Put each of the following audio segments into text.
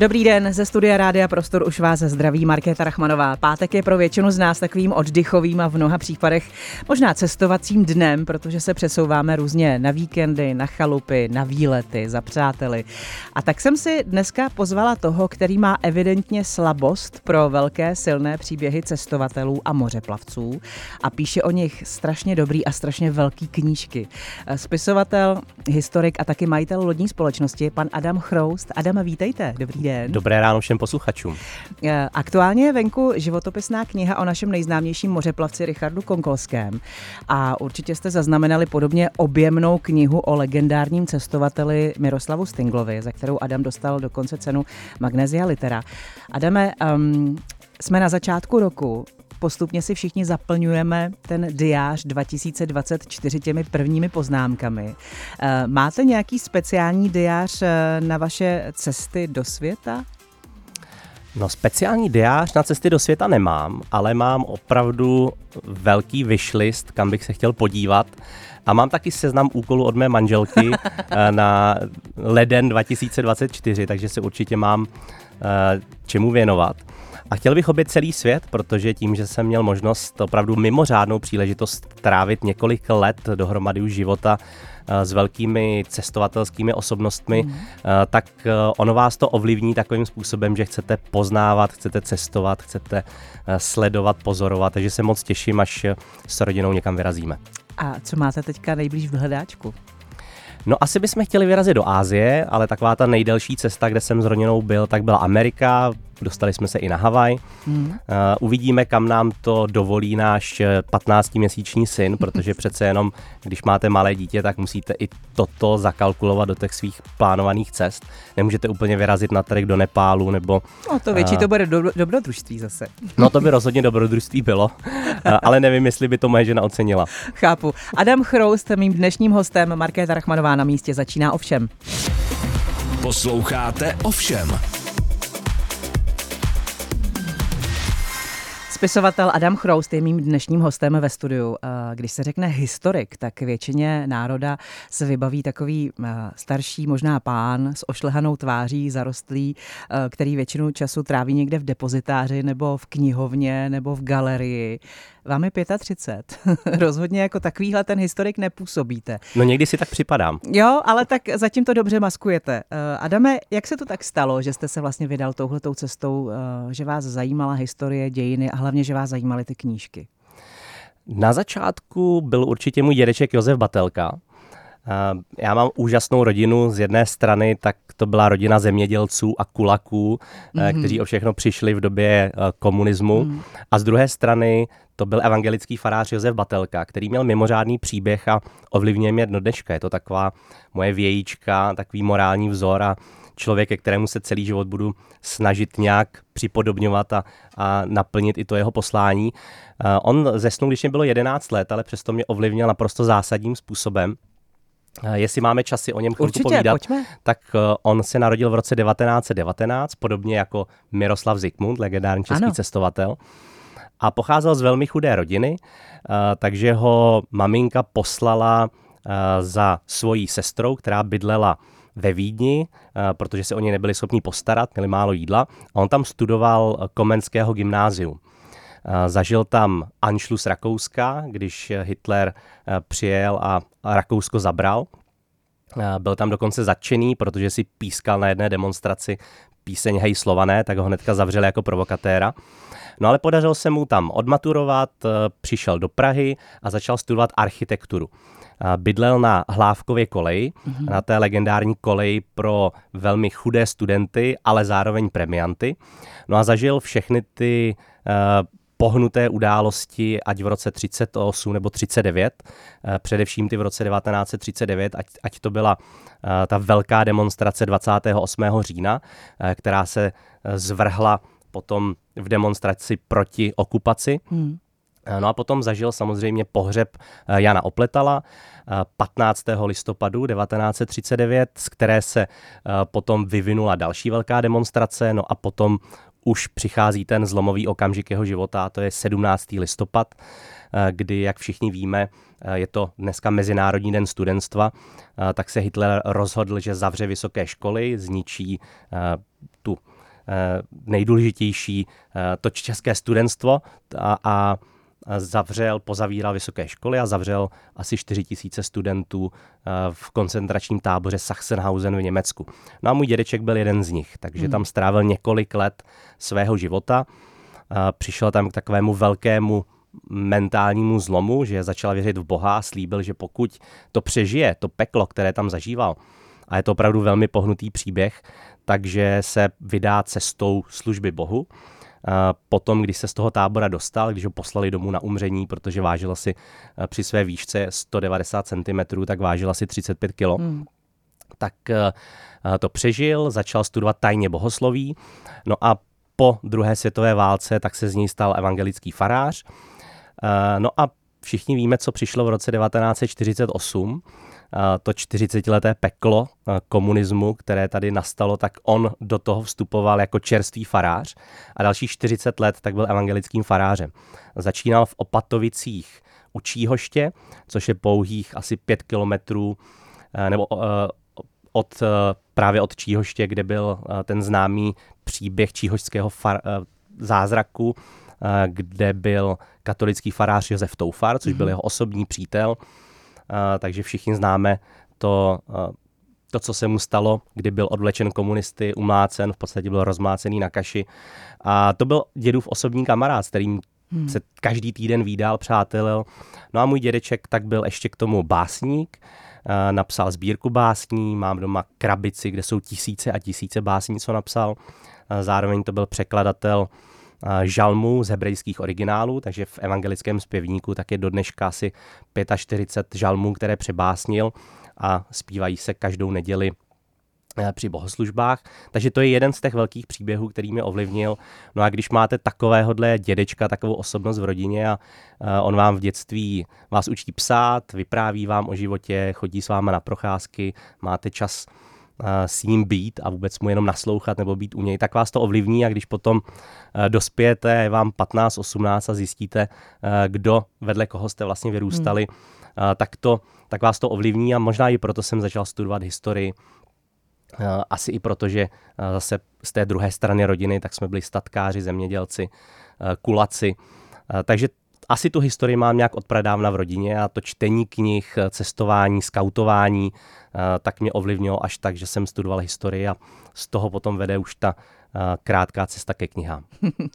Dobrý den, ze studia Rádia Prostor už vás zdraví Markéta Rachmanová. Pátek je pro většinu z nás takovým oddychovým a v mnoha případech možná cestovacím dnem, protože se přesouváme různě na víkendy, na chalupy, na výlety, za přáteli. A tak jsem si dneska pozvala toho, který má evidentně slabost pro velké silné příběhy cestovatelů a mořeplavců a píše o nich strašně dobrý a strašně velký knížky. Spisovatel, historik a taky majitel lodní společnosti, pan Adam Chroust. Adam, vítejte, dobrý den den. Dobré ráno všem posluchačům. Eh, aktuálně je venku životopisná kniha o našem nejznámějším mořeplavci Richardu Konkolském. A určitě jste zaznamenali podobně objemnou knihu o legendárním cestovateli Miroslavu Stinglovi, za kterou Adam dostal dokonce cenu Magnesia Litera. Adame, um, jsme na začátku roku postupně si všichni zaplňujeme ten diář 2024 těmi prvními poznámkami. Eh, máte nějaký speciální diář eh, na vaše cesty do světa? No speciální diář na cesty do světa nemám, ale mám opravdu velký wishlist, kam bych se chtěl podívat. A mám taky seznam úkolů od mé manželky eh, na leden 2024, takže se určitě mám čemu věnovat. A chtěl bych obět celý svět, protože tím, že jsem měl možnost opravdu mimořádnou příležitost trávit několik let dohromady už života eh, s velkými cestovatelskými osobnostmi, mm. tak eh, ono vás to ovlivní takovým způsobem, že chcete poznávat, chcete cestovat, chcete sledovat, pozorovat, takže se moc těším, až s rodinou někam vyrazíme. A co máte teďka nejblíž v hledáčku? No asi bychom chtěli vyrazit do Ázie, ale taková ta nejdelší cesta, kde jsem s rodinou byl, tak byla Amerika, dostali jsme se i na Havaj. Mm. Uh, uvidíme, kam nám to dovolí náš 15-měsíční syn, protože přece jenom, když máte malé dítě, tak musíte i toto zakalkulovat do těch svých plánovaných cest. Nemůžete úplně vyrazit na trh do Nepálu nebo... No to větší uh, to bude do, dobrodružství zase. No to by rozhodně dobrodružství bylo, uh, ale nevím, jestli by to moje žena ocenila. Chápu. Adam Chroust, mým dnešním hostem, Markéta Rachmanová na místě začíná ovšem. Posloucháte ovšem. Spisovatel Adam Chroust je mým dnešním hostem ve studiu. Když se řekne historik, tak většině národa se vybaví takový starší, možná pán s ošlehanou tváří, zarostlý, který většinu času tráví někde v depozitáři nebo v knihovně nebo v galerii. Vám je 35. Rozhodně jako takovýhle ten historik nepůsobíte. No někdy si tak připadám. Jo, ale tak zatím to dobře maskujete. Adame, jak se to tak stalo, že jste se vlastně vydal touhletou cestou, že vás zajímala historie, dějiny a hlavně, že vás zajímaly ty knížky? Na začátku byl určitě můj dědeček Josef Batelka. Já mám úžasnou rodinu. Z jedné strany tak to byla rodina zemědělců a kulaků, mm-hmm. kteří o všechno přišli v době eh, komunismu. Mm. A z druhé strany to byl evangelický farář Josef Batelka, který měl mimořádný příběh a ovlivňuje mě do dneška. Je to taková moje vějíčka, takový morální vzor a člověk, ke kterému se celý život budu snažit nějak připodobňovat a, a naplnit i to jeho poslání. Uh, on zesnul, když mě bylo 11 let, ale přesto mě ovlivnil naprosto zásadním způsobem. Uh, jestli máme časy o něm chvilku Určitě, povídat, pojďme. tak uh, on se narodil v roce 1919, podobně jako Miroslav Zikmund, legendární český ano. cestovatel. A pocházel z velmi chudé rodiny, takže ho maminka poslala za svojí sestrou, která bydlela ve Vídni, eh, protože se o ně nebyli schopni postarat, měli málo jídla. A on tam studoval eh, Komenského gymnázium. Eh, zažil tam Anschluss Rakouska, když Hitler přijel a Rakousko zabral. Byl tam dokonce zatčený, protože si pískal na jedné demonstraci píseň Hej Slované, tak ho hnedka zavřeli jako provokatéra. No ale podařilo se mu tam odmaturovat, přišel do Prahy a začal studovat architekturu bydlel na Hlávkově koleji, mm-hmm. na té legendární koleji pro velmi chudé studenty, ale zároveň premianty. No a zažil všechny ty uh, pohnuté události, ať v roce 38 nebo 39, uh, především ty v roce 1939, ať, ať to byla uh, ta velká demonstrace 28. října, uh, která se zvrhla potom v demonstraci proti okupaci. Hmm. No a potom zažil samozřejmě pohřeb eh, Jana Opletala 15. Eh, listopadu 1939, z které se eh, potom vyvinula další velká demonstrace, no a potom už přichází ten zlomový okamžik jeho života, to je 17. listopad, eh, kdy, jak všichni víme, eh, je to dneska Mezinárodní den studentstva, eh, tak se Hitler rozhodl, že zavře vysoké školy, zničí tu nejdůležitější to české studentstvo a, a zavřel, pozavíral vysoké školy a zavřel asi 4 tisíce studentů eh, v koncentračním táboře Sachsenhausen v Německu. No a můj dědeček byl jeden z nich, takže hmm. tam strávil několik let svého života. Přišel tam k takovému velkému mentálnímu zlomu, že začal věřit v Boha a slíbil, že pokud to přežije, to peklo, které tam zažíval, a je to opravdu velmi pohnutý příběh, takže se vydá cestou služby Bohu Potom, když se z toho tábora dostal, když ho poslali domů na umření, protože vážil asi eh, při své výšce 190 cm, tak vážil asi 35 kg. Hmm. Tak eh, to přežil, začal studovat tajně bohosloví, no a po druhé světové válce tak se z něj stal evangelický farář. No a všichni víme, co přišlo v roce 1948 to 40-leté peklo komunismu, které tady nastalo, tak on do toho vstupoval jako čerstvý farář a dalších 40 let tak byl evangelickým farářem. Začínal v Opatovicích u Číhoště, což je pouhých asi 5 kilometrů nebo od, právě od Číhoště, kde byl ten známý příběh číhošského far, zázraku, kde byl katolický farář Josef Toufar, což byl mhm. jeho osobní přítel takže všichni známe to, to, co se mu stalo, kdy byl odvlečen komunisty, umlácen, v podstatě byl rozmácený na kaši. A to byl dědův osobní kamarád, s kterým hmm. se každý týden výdal, přátelil. No a můj dědeček tak byl ještě k tomu básník, napsal sbírku básní, mám doma krabici, kde jsou tisíce a tisíce básní, co napsal. Zároveň to byl překladatel žalmů z hebrejských originálů, takže v evangelickém zpěvníku tak je do dneška asi 45 žalmů, které přebásnil a zpívají se každou neděli eh, při bohoslužbách. Takže to je jeden z těch velkých příběhů, který mě ovlivnil. No a když máte takovéhodle dědečka, takovou osobnost v rodině a eh, on vám v dětství vás učí psát, vypráví vám o životě, chodí s váma na procházky, máte čas s ním být a vůbec mu jenom naslouchat nebo být u něj, tak vás to ovlivní a když potom eh, dospějete, je vám 15, 18 a zjistíte, eh, kdo vedle koho jste vlastně vyrůstali, hmm. tak, to, tak vás to ovlivní a možná i proto jsem začal studovat historii, asi i proto, že zase z té druhé strany rodiny, tak jsme byli statkáři, zemědělci, kulaci, takže asi tu historii mám nějak od pradávna v rodině a to čtení knih, cestování, skautování, eh, tak mě ovlivnilo až tak, že jsem studoval historii a z toho potom vede už ta eh, krátká cesta ke knihám.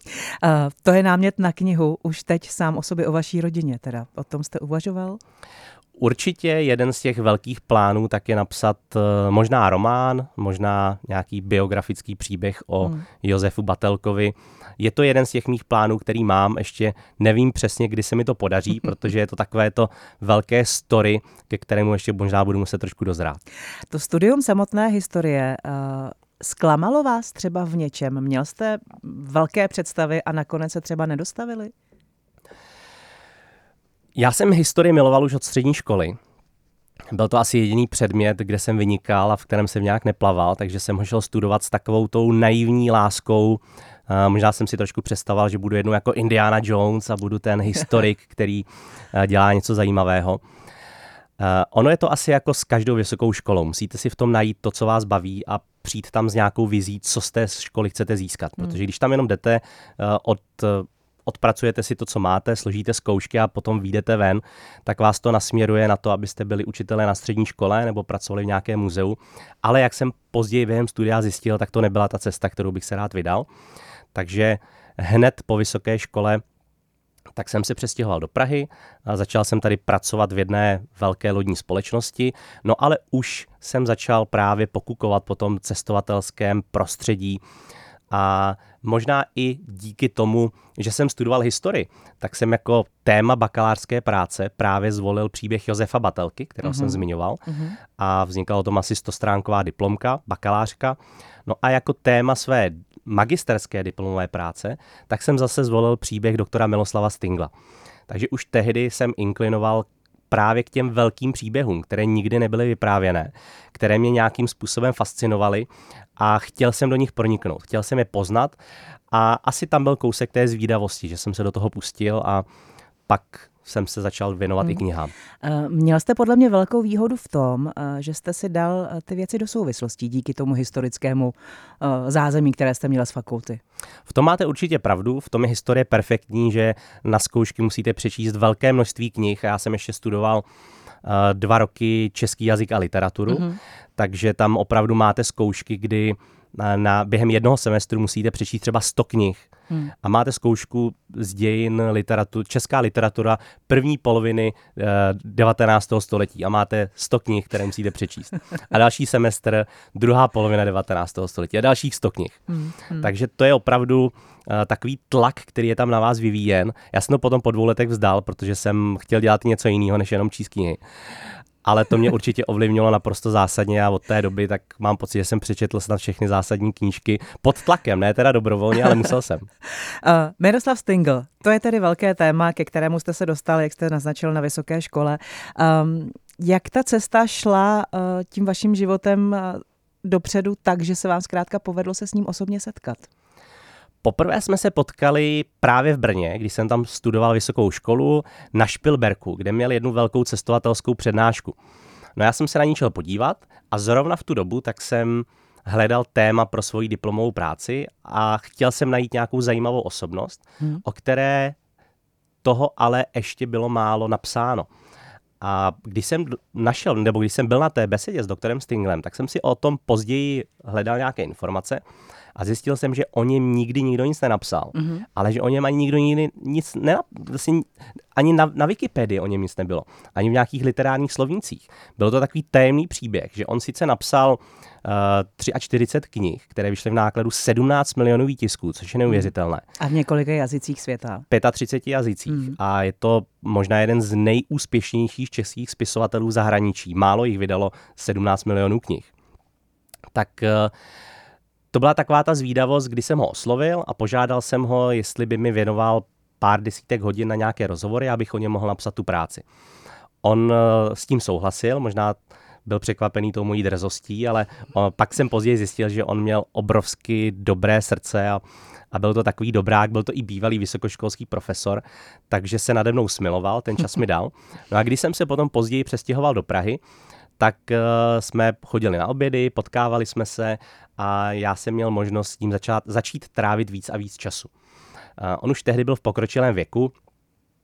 to je námět na knihu, už teď sám o sobě o vaší rodině teda. O tom jste uvažoval? Určitě jeden z těch velkých plánů tak je napsat uh, možná román, možná nějaký biografický příběh o hmm. Josefu Batelkovi. Je to jeden z těch mých plánů, který mám. Ještě nevím přesně, kdy se mi to podaří, protože je to takové to velké story, ke kterému ještě možná budu muset trošku dozrát. To studium samotné historie uh... Zklamalo vás třeba v něčem? Měl jste velké představy a nakonec se třeba nedostavili? Já jsem historii miloval už od střední školy. Byl to asi jediný předmět, kde jsem vynikal a v kterém jsem nějak neplaval, takže jsem ho šel studovat s takovou tou naivní láskou. možná jsem si trošku představoval, že budu jednou jako Indiana Jones a budu ten historik, který dělá něco zajímavého. ono je to asi jako s každou vysokou školou. Musíte si v tom najít to, co vás baví a přijít tam s nějakou vizí, co z té školy chcete získat. Hmm. Protože když tam jenom jdete od odpracujete si to, co máte, složíte zkoušky a potom výjdete ven, tak vás to nasměruje na to, abyste byli učitelé na střední škole nebo pracovali v nějakém muzeu. Ale jak jsem později během studia zjistil, tak to nebyla ta cesta, kterou bych se rád vydal. Takže hned po vysoké škole tak jsem se přestěhoval do Prahy a začal jsem tady pracovat v jedné velké lodní společnosti, no ale už jsem začal právě pokukovat po tom cestovatelském prostředí, a možná i díky tomu, že jsem studoval historii, tak jsem jako téma bakalářské práce právě zvolil příběh Josefa Batelky, kterého uh-huh. jsem mhm. zmiňoval. Uh-huh. A vznikla o tom asi 100-stránková diplomka, bakalářka. No a jako téma své magisterské diplomové práce, tak jsem zase zvolil příběh doktora Miloslava Stingla. Takže už tehdy jsem inklinoval právě k těm velkým příběhům, které nikdy nebyly vyprávěné, které mě nějakým způsobem fascinovaly a chtěl jsem do nich proniknout, chtěl jsem je poznat a asi tam byl kousek té zvídavosti, že jsem se do toho pustil a pak jsem se začal věnovat hmm. i knihám. Eh, měl jste podle mě velkou výhodu v tom, eh, že jste si dal eh, ty věci do souvislostí díky tomu historickému zázemí, které jste měl z fakulty. V tom máte určitě pravdu, v tom je historie perfektní, že na zkoušky musíte přečíst velké množství knih. Já jsem ještě studoval dva roky český jazyk a literaturu, mm-hmm. takže tam opravdu máte zkoušky, kdy na, na, během jednoho semestru musíte přečíst třeba 100 knih hmm. a máte zkoušku z dějin literatur, česká literatura první poloviny eh, 19. století a máte 100 knih, které musíte přečíst. A další semestr druhá polovina 19. století a dalších 100 knih. Hmm. Hmm. Takže to je opravdu uh, takový tlak, který je tam na vás vyvíjen. Já jsem to potom po dvou letech vzdal, protože jsem chtěl dělat něco jiného, než jenom číst knihy ale to mě určitě ovlivnilo naprosto zásadně a od té doby tak mám pocit, že jsem přečetl snad všechny zásadní knížky pod tlakem, ne teda dobrovolně, ale musel jsem. uh, Miroslav Stingl, to je tedy velké téma, ke kterému jste se dostali, jak jste naznačil na vysoké škole. Um, jak ta cesta šla uh, tím vaším životem uh, dopředu tak, že se vám zkrátka povedlo se s ním osobně setkat? Poprvé jsme se potkali právě v Brně, když jsem tam studoval vysokou školu na Špilberku, kde měl jednu velkou cestovatelskou přednášku. No já jsem se na ní šel podívat a zrovna v tu dobu tak jsem hledal téma pro svoji diplomovou práci a chtěl jsem najít nějakou zajímavou osobnost, hmm. o které toho ale ještě bylo málo napsáno. A když jsem našel, nebo když jsem byl na té besedě s doktorem Stinglem, tak jsem si o tom později hledal nějaké informace a zjistil jsem, že o něm nikdy nikdo nic nenapsal, mm-hmm. ale že o něm ani nikdo nikdy nic nenap, vlastně ani na, na Wikipedii o něm nic nebylo, ani v nějakých literárních slovnících. Byl to takový tajemný příběh, že on sice napsal uh, 43 knih, které vyšly v nákladu 17 milionů výtisků, což je neuvěřitelné. A v několika jazycích světa. 35 jazycích. Mm. A je to možná jeden z nejúspěšnějších českých spisovatelů zahraničí. Málo jich vydalo 17 milionů knih. Tak uh, to byla taková ta zvídavost, kdy jsem ho oslovil a požádal jsem ho, jestli by mi věnoval pár desítek hodin na nějaké rozhovory, abych o něm mohl napsat tu práci. On eh, s tím souhlasil, možná byl překvapený tou mojí drzostí, ale eh, pak jsem později zjistil, že on měl obrovsky dobré srdce a, a byl to takový dobrák, byl to i bývalý vysokoškolský profesor, takže se nade mnou smiloval, ten čas mi dal. No a když jsem se potom později přestěhoval do Prahy, tak uh, jsme chodili na obědy, potkávali jsme se a já jsem měl možnost s ním začát, začít trávit víc a víc času. Uh, on už tehdy byl v pokročilém věku,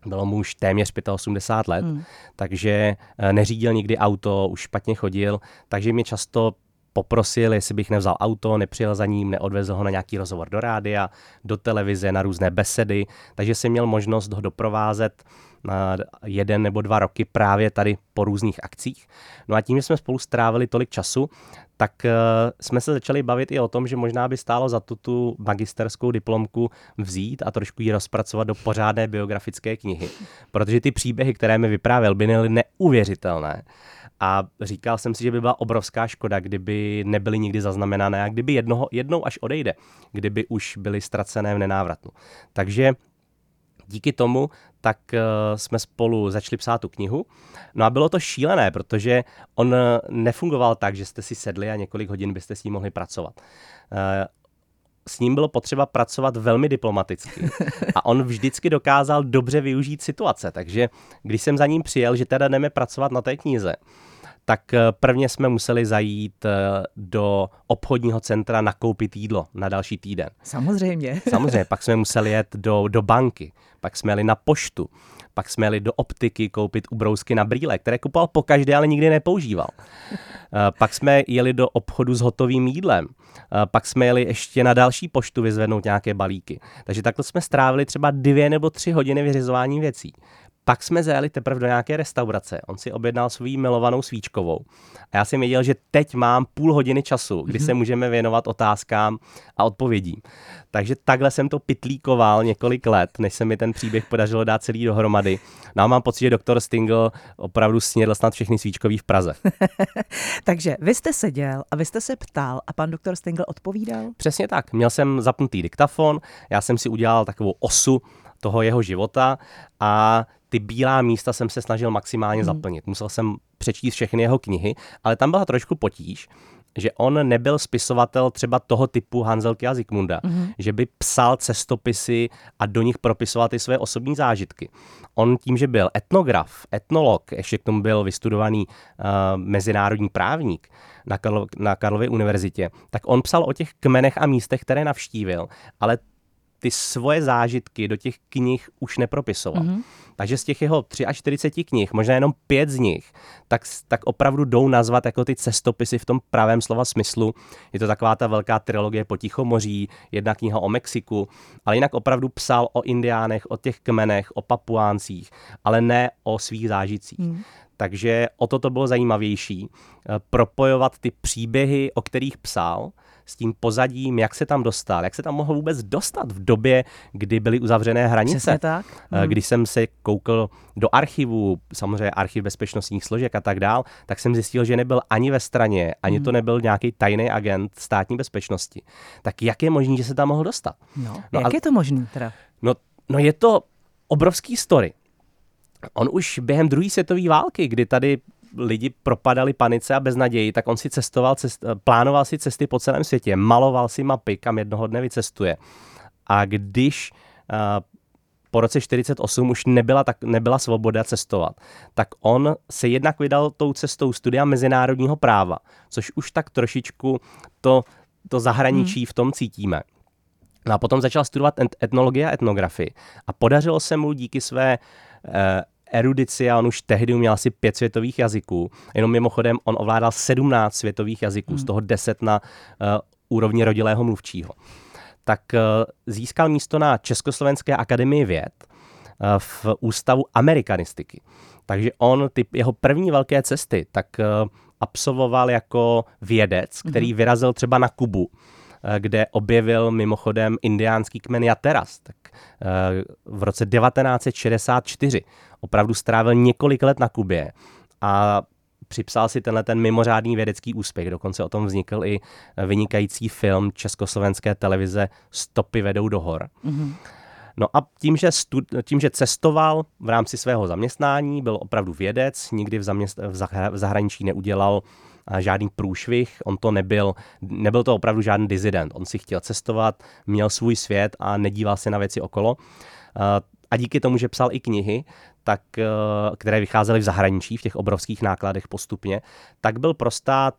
bylo mu už téměř 85 let, hmm. takže uh, neřídil nikdy auto, už špatně chodil, takže mě často poprosil, jestli bych nevzal auto, nepřijel za ním, neodvezl ho na nějaký rozhovor do rádia, do televize, na různé besedy, takže jsem měl možnost ho doprovázet na jeden nebo dva roky právě tady po různých akcích. No a tím, že jsme spolu strávili tolik času, tak uh, jsme se začali bavit i o tom, že možná by stálo za tu, tu magisterskou diplomku vzít a trošku ji rozpracovat do pořádné biografické knihy. Protože ty příběhy, které mi vyprávěl, by byly neuvěřitelné. A říkal jsem si, že by byla obrovská škoda, kdyby nebyly nikdy zaznamenané a kdyby jednoho, jednou až odejde, kdyby už byly ztracené v nenávratnu. Takže díky tomu tak uh, jsme spolu začali psát tu knihu. No a bylo to šílené, protože on nefungoval tak, že jste si sedli a několik hodin byste s ním mohli pracovat. Uh, s ním bylo potřeba pracovat velmi diplomaticky. A on vždycky dokázal dobře využít situace. Takže když jsem za ním přijel, že teda jdeme pracovat na té knize, tak eh, prvně jsme museli zajít eh, do obchodního centra nakoupit jídlo na další týden. Samozřejmě. Samozřejmě, pak jsme museli jet do, do banky, pak jsme jeli na poštu, pak jsme jeli do optiky koupit ubrousky na brýle, které kupoval po každé, ale nikdy nepoužíval. Eh, pak jsme jeli do obchodu s hotovým jídlem. Pak jsme jeli ještě na další poštu vyzvednout nějaké balíky. Takže takhle jsme strávili třeba dvě nebo tři hodiny vyřizování věcí. Pak jsme zajeli teprve do nějaké restaurace. On si objednal svou milovanou svíčkovou. A já jsem věděl, že teď mám půl hodiny času, kdy se mhm. můžeme věnovat otázkám a odpovědím. Takže takhle jsem to pitlíkoval několik let, než se mi ten příběh podařilo dát celý dohromady. No a mám pocit, že doktor Stingl opravdu snědl snad všechny svíčkový v Praze. Takže vy jste seděl a vy jste se ptal a pan doktor Stingl odpovídal? Přesně tak. Měl jsem zapnutý diktafon, já jsem si udělal takovou osu toho jeho života a ty bílá místa jsem se snažil maximálně Mhm. zaplnit. Musel jsem přečíst všechny jeho knihy, ale tam byla trošku potíž, že on nebyl spisovatel třeba toho typu Hanzelky a Zikmunda, mm-hmm. že by psal cestopisy a do nich propisoval ty své osobní zážitky. On tím, že byl etnograf, etnolog, ještě k tomu byl vystudovaný uh, mezinárodní právník na, Karlo, na Karlově univerzitě, tak on psal o těch kmenech a místech, které navštívil, ale ty svoje zážitky do těch knih už nepropisoval. Mm-hmm. Takže z těch jeho 43 knih, možná jenom pět z nich, tak, tak opravdu jdou nazvat jako ty cestopisy v tom pravém slova smyslu. Je to taková ta velká trilogie po Tichomoří, jedna kniha o Mexiku, ale jinak opravdu psal o indiánech, o těch kmenech, o papuáncích, ale ne o svých zážitcích. Mm. Takže o to to bylo zajímavější, propojovat ty příběhy, o kterých psal, s tím pozadím, jak se tam dostal, jak se tam mohl vůbec dostat v době, kdy byly uzavřené hranice. Přesně tak. Mm. Když jsem se koukal do archivu, samozřejmě archiv bezpečnostních složek a tak dál, tak jsem zjistil, že nebyl ani ve straně, ani mm. to nebyl nějaký tajný agent státní bezpečnosti. Tak jak je možné, že se tam mohl dostat? No, no jak a, je to možné teda? No, no je to obrovský story. On už během druhé světové války, kdy tady lidi propadali panice a beznaději, tak on si cestoval, cest, plánoval si cesty po celém světě, maloval si mapy, kam jednoho dne vycestuje. A když uh, po roce 48 už nebyla, tak, nebyla svoboda cestovat, tak on se jednak vydal tou cestou studia mezinárodního práva, což už tak trošičku to, to zahraničí hmm. v tom cítíme. No a potom začal studovat etnologii a etnografii. A podařilo se mu díky své uh, erudici a on už tehdy uměl asi pět světových jazyků. Jenom mimochodem on ovládal 17 světových jazyků, hmm. z toho 10 na uh, úrovni rodilého mluvčího. Tak uh, získal místo na Československé akademii věd uh, v ústavu amerikanistiky. Takže on ty jeho první velké cesty tak uh, absolvoval jako vědec, který hmm. vyrazil třeba na Kubu kde objevil mimochodem indiánský kmen Jateras. Tak v roce 1964 opravdu strávil několik let na Kubě a připsal si tenhle ten mimořádný vědecký úspěch. Dokonce o tom vznikl i vynikající film československé televize Stopy vedou do hor. Mm-hmm. No a tím že, stud, tím, že cestoval v rámci svého zaměstnání, byl opravdu vědec, nikdy v, zaměst, v, zahra, v zahraničí neudělal žádný průšvih, on to nebyl, nebyl to opravdu žádný dizident, on si chtěl cestovat, měl svůj svět a nedíval se na věci okolo. A díky tomu, že psal i knihy, tak, které vycházely v zahraničí, v těch obrovských nákladech postupně, tak byl pro stát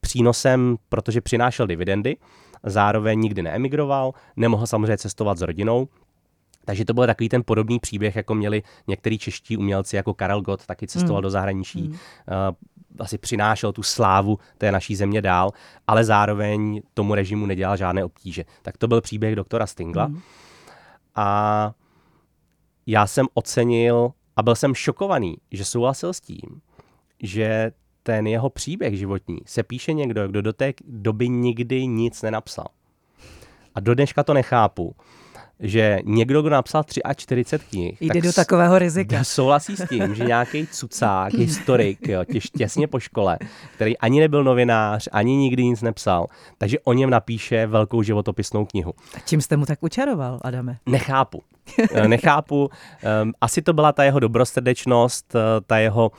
přínosem, protože přinášel dividendy, zároveň nikdy neemigroval, nemohl samozřejmě cestovat s rodinou, takže to byl takový ten podobný příběh, jako měli některý čeští umělci, jako Karel Gott, taky cestoval mm. do zahraničí, mm. Asi přinášel tu slávu té naší země dál, ale zároveň tomu režimu nedělal žádné obtíže. Tak to byl příběh doktora Stingla. Mm. A já jsem ocenil a byl jsem šokovaný, že souhlasil s tím, že ten jeho příběh životní se píše někdo, kdo do té doby nikdy nic nenapsal. A do dneška to nechápu, že někdo, kdo napsal 43 knih, jde tak do takového rizika. Souhlasí s tím, že nějaký cucák, historik, jo, těž, těsně po škole, který ani nebyl novinář, ani nikdy nic nepsal, takže o něm napíše velkou životopisnou knihu. A čím jste mu tak učaroval, Adame? Nechápu. Nechápu. Asi to byla ta jeho dobrosrdečnost, ta jeho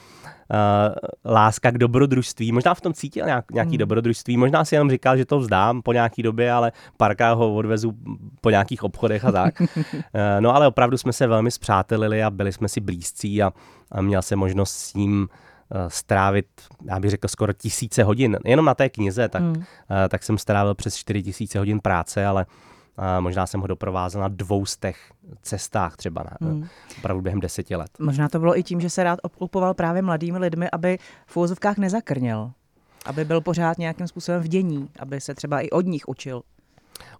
láska k dobrodružství. Možná v tom cítil nějak, nějaký hmm. dobrodružství, možná si jenom říkal, že to vzdám po nějaký době, ale parka ho odvezu po nějakých obchodech a tak. uh, no ale opravdu jsme se velmi zpřátelili a byli jsme si blízcí a, a měl jsem možnost s ním strávit, já bych řekl, skoro tisíce hodin. Jenom na té knize, tak, hmm. tak jsem strávil přes čtyři tisíce hodin práce, ale a možná jsem ho doprovázel na dvoustech cestách třeba na, hmm. opravdu během deseti let. Možná to bylo i tím, že se rád obklupoval právě mladými lidmi, aby v úvozovkách nezakrněl. Aby byl pořád nějakým způsobem v dění, aby se třeba i od nich učil.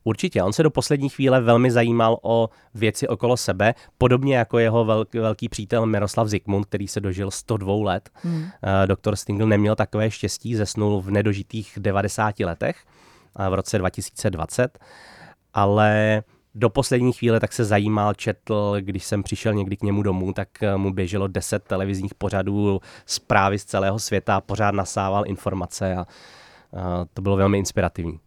Určitě, on se do poslední chvíle velmi zajímal o věci okolo sebe, podobně jako jeho velký, velký přítel Miroslav Zikmund, který se dožil 102 let. Hmm. Uh, doktor Stingl neměl takové štěstí, zesnul v nedožitých 90 letech uh, v roce 2020 ale do poslední chvíle tak se zajímal, četl, když jsem přišel někdy k němu domů, tak mu běželo deset televizních pořadů, zprávy z celého světa, pořád nasával informace a, a to bylo velmi inspirativní.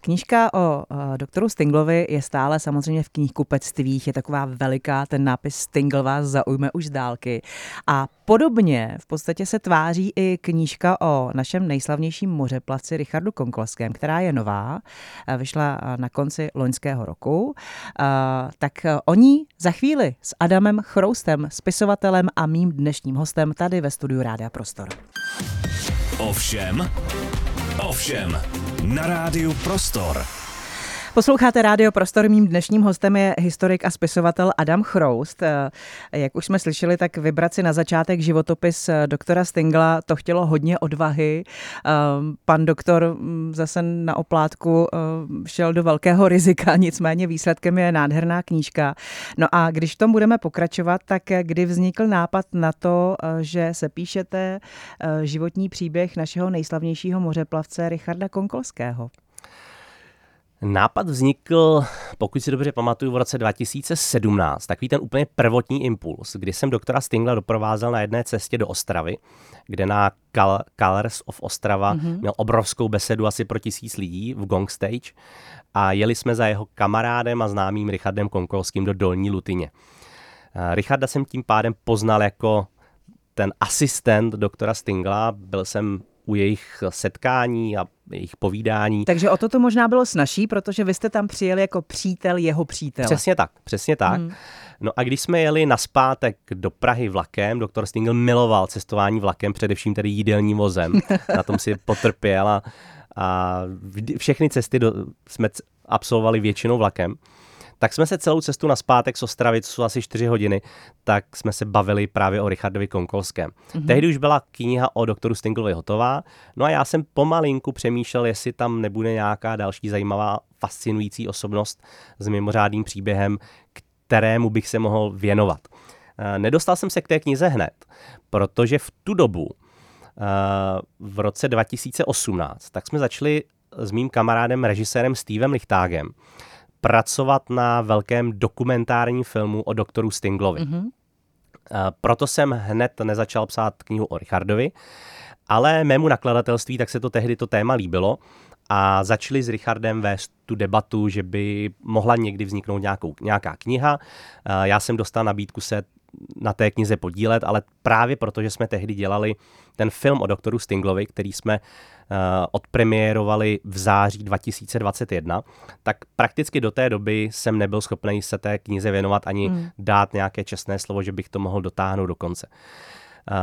Knížka o doktoru Stinglovi je stále samozřejmě v knihkupectvích, je taková veliká, ten nápis Stingl vás zaujme už z dálky. A podobně v podstatě se tváří i knížka o našem nejslavnějším mořeplaci Richardu Konkolském, která je nová, vyšla na konci loňského roku. Tak o ní za chvíli s Adamem Chroustem, spisovatelem a mým dnešním hostem tady ve studiu Rádia Prostor. Ovšem, ovšem, na rádiu Prostor. Posloucháte Rádio Prostor, mým dnešním hostem je historik a spisovatel Adam Chroust. Eh, jak už jsme slyšeli, tak vybrat si na začátek životopis eh, doktora Stingla, to chtělo hodně odvahy. Eh, pan doktor mm, zase na oplátku šel do velkého rizika, nicméně výsledkem je nádherná knížka. No a když v tom budeme pokračovat, tak kdy vznikl nápad na to, že se píšete životní příběh našeho nejslavnějšího mořeplavce Richarda Konkolského? Nápad vznikl, pokud si dobře pamatuju, v roce 2017. Takový ten úplně prvotní impuls, kdy jsem doktora Stingla doprovázel na jedné cestě do Ostravy, kde na Colors of Ostrava mm-hmm. měl obrovskou besedu asi pro tisíc lidí v Gong Stage a jeli jsme za jeho kamarádem a známým Richardem Konkolským do Dolní Lutyně. Richarda jsem tím pádem poznal jako ten asistent doktora Stingla, byl jsem u jejich setkání a jejich povídání. Takže o to to možná bylo snažší, protože vy jste tam přijeli jako přítel jeho přítel. Přesně tak, přesně tak. Hmm. No a když jsme jeli naspátek do Prahy vlakem, doktor Stingl miloval cestování vlakem, především tedy jídelním vozem. Na tom si potrpěl a, a všechny cesty do, jsme absolvovali většinou vlakem tak jsme se celou cestu na zpátek z Ostravy, co jsou asi 4 hodiny, tak jsme se bavili právě o Richardovi Konkolském. Mm-hmm. Tehdy už byla kniha o doktoru Stinglovi hotová, no a já jsem pomalinku přemýšlel, jestli tam nebude nějaká další zajímavá, fascinující osobnost s mimořádným příběhem, kterému bych se mohl věnovat. Eh, nedostal jsem se k té knize hned, protože v tu dobu, eh, v roce 2018, tak jsme začali s mým kamarádem, režisérem Stevem Lichtágem, pracovat na velkém dokumentárním filmu o doktoru Stinglovi. Mm-hmm. Proto jsem hned nezačal psát knihu o Richardovi, ale mému nakladatelství tak se to tehdy to téma líbilo a začali s Richardem vést tu debatu, že by mohla někdy vzniknout nějakou, nějaká kniha. Já jsem dostal nabídku se na té knize podílet, ale právě protože jsme tehdy dělali ten film o doktoru Stinglovi, který jsme uh, odpremiérovali v září 2021, tak prakticky do té doby jsem nebyl schopný se té knize věnovat ani hmm. dát nějaké čestné slovo, že bych to mohl dotáhnout do konce. Uh,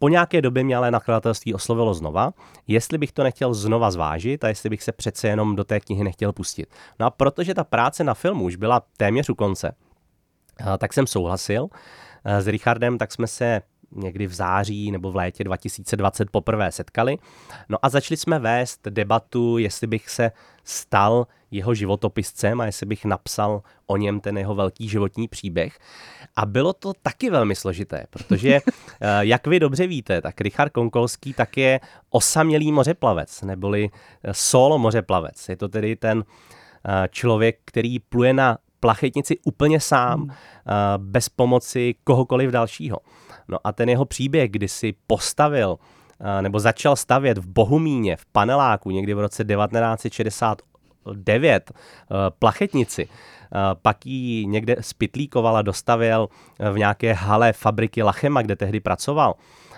po nějaké době mě ale nakladatelství oslovilo znova, jestli bych to nechtěl znova zvážit a jestli bych se přece jenom do té knihy nechtěl pustit. No a protože ta práce na filmu už byla téměř u konce, tak jsem souhlasil s Richardem, tak jsme se někdy v září nebo v létě 2020 poprvé setkali. No a začali jsme vést debatu, jestli bych se stal jeho životopiscem a jestli bych napsal o něm ten jeho velký životní příběh. A bylo to taky velmi složité, protože, eh, jak vy dobře víte, tak Richard Konkolský tak je osamělý mořeplavec, neboli eh, solo mořeplavec. Je to tedy ten eh, člověk, který pluje na plachetnici úplně sám, hmm. bez pomoci kohokoliv dalšího. No a ten jeho příběh, kdy si postavil nebo začal stavět v Bohumíně, v paneláku někdy v roce 1969 plachetnici, pak ji někde spitlíkoval a dostavil v nějaké hale fabriky Lachema, kde tehdy pracoval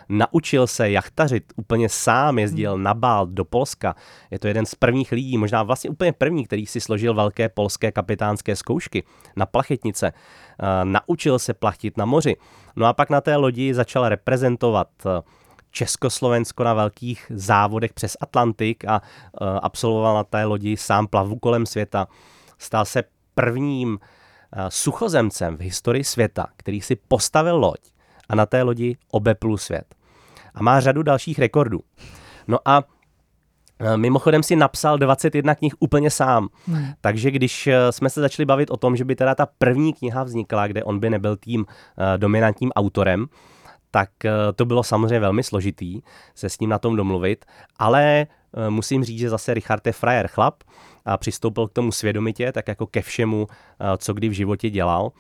naučil se jachtařit úplně sám, jezdil hmm. na bál do Polska. Je to jeden z prvních lidí, možná vlastně úplně první, který si složil velké polské kapitánské zkoušky na plachetnice. Naučil se plachtit na moři. No a pak na té lodi začal reprezentovat eh, Československo na velkých závodech přes Atlantik a eh, absolvoval na té lodi sám plavu kolem světa. Stal se prvním eh, suchozemcem v historii světa, který si postavil loď a na té lodi obeplul svět. A má řadu dalších rekordů. No a e, Mimochodem si napsal 21 knih úplně sám. Hmm. Takže když e, jsme se začali bavit o tom, že by teda ta první kniha vznikla, kde on by nebyl tím e, dominantním autorem, tak to bylo samozřejmě velmi složitý se s ním na tom domluvit, ale musím říct, že zase Richard je frajer chlap a přistoupil k tomu svědomitě, tak jako ke všemu, co kdy v životě dělal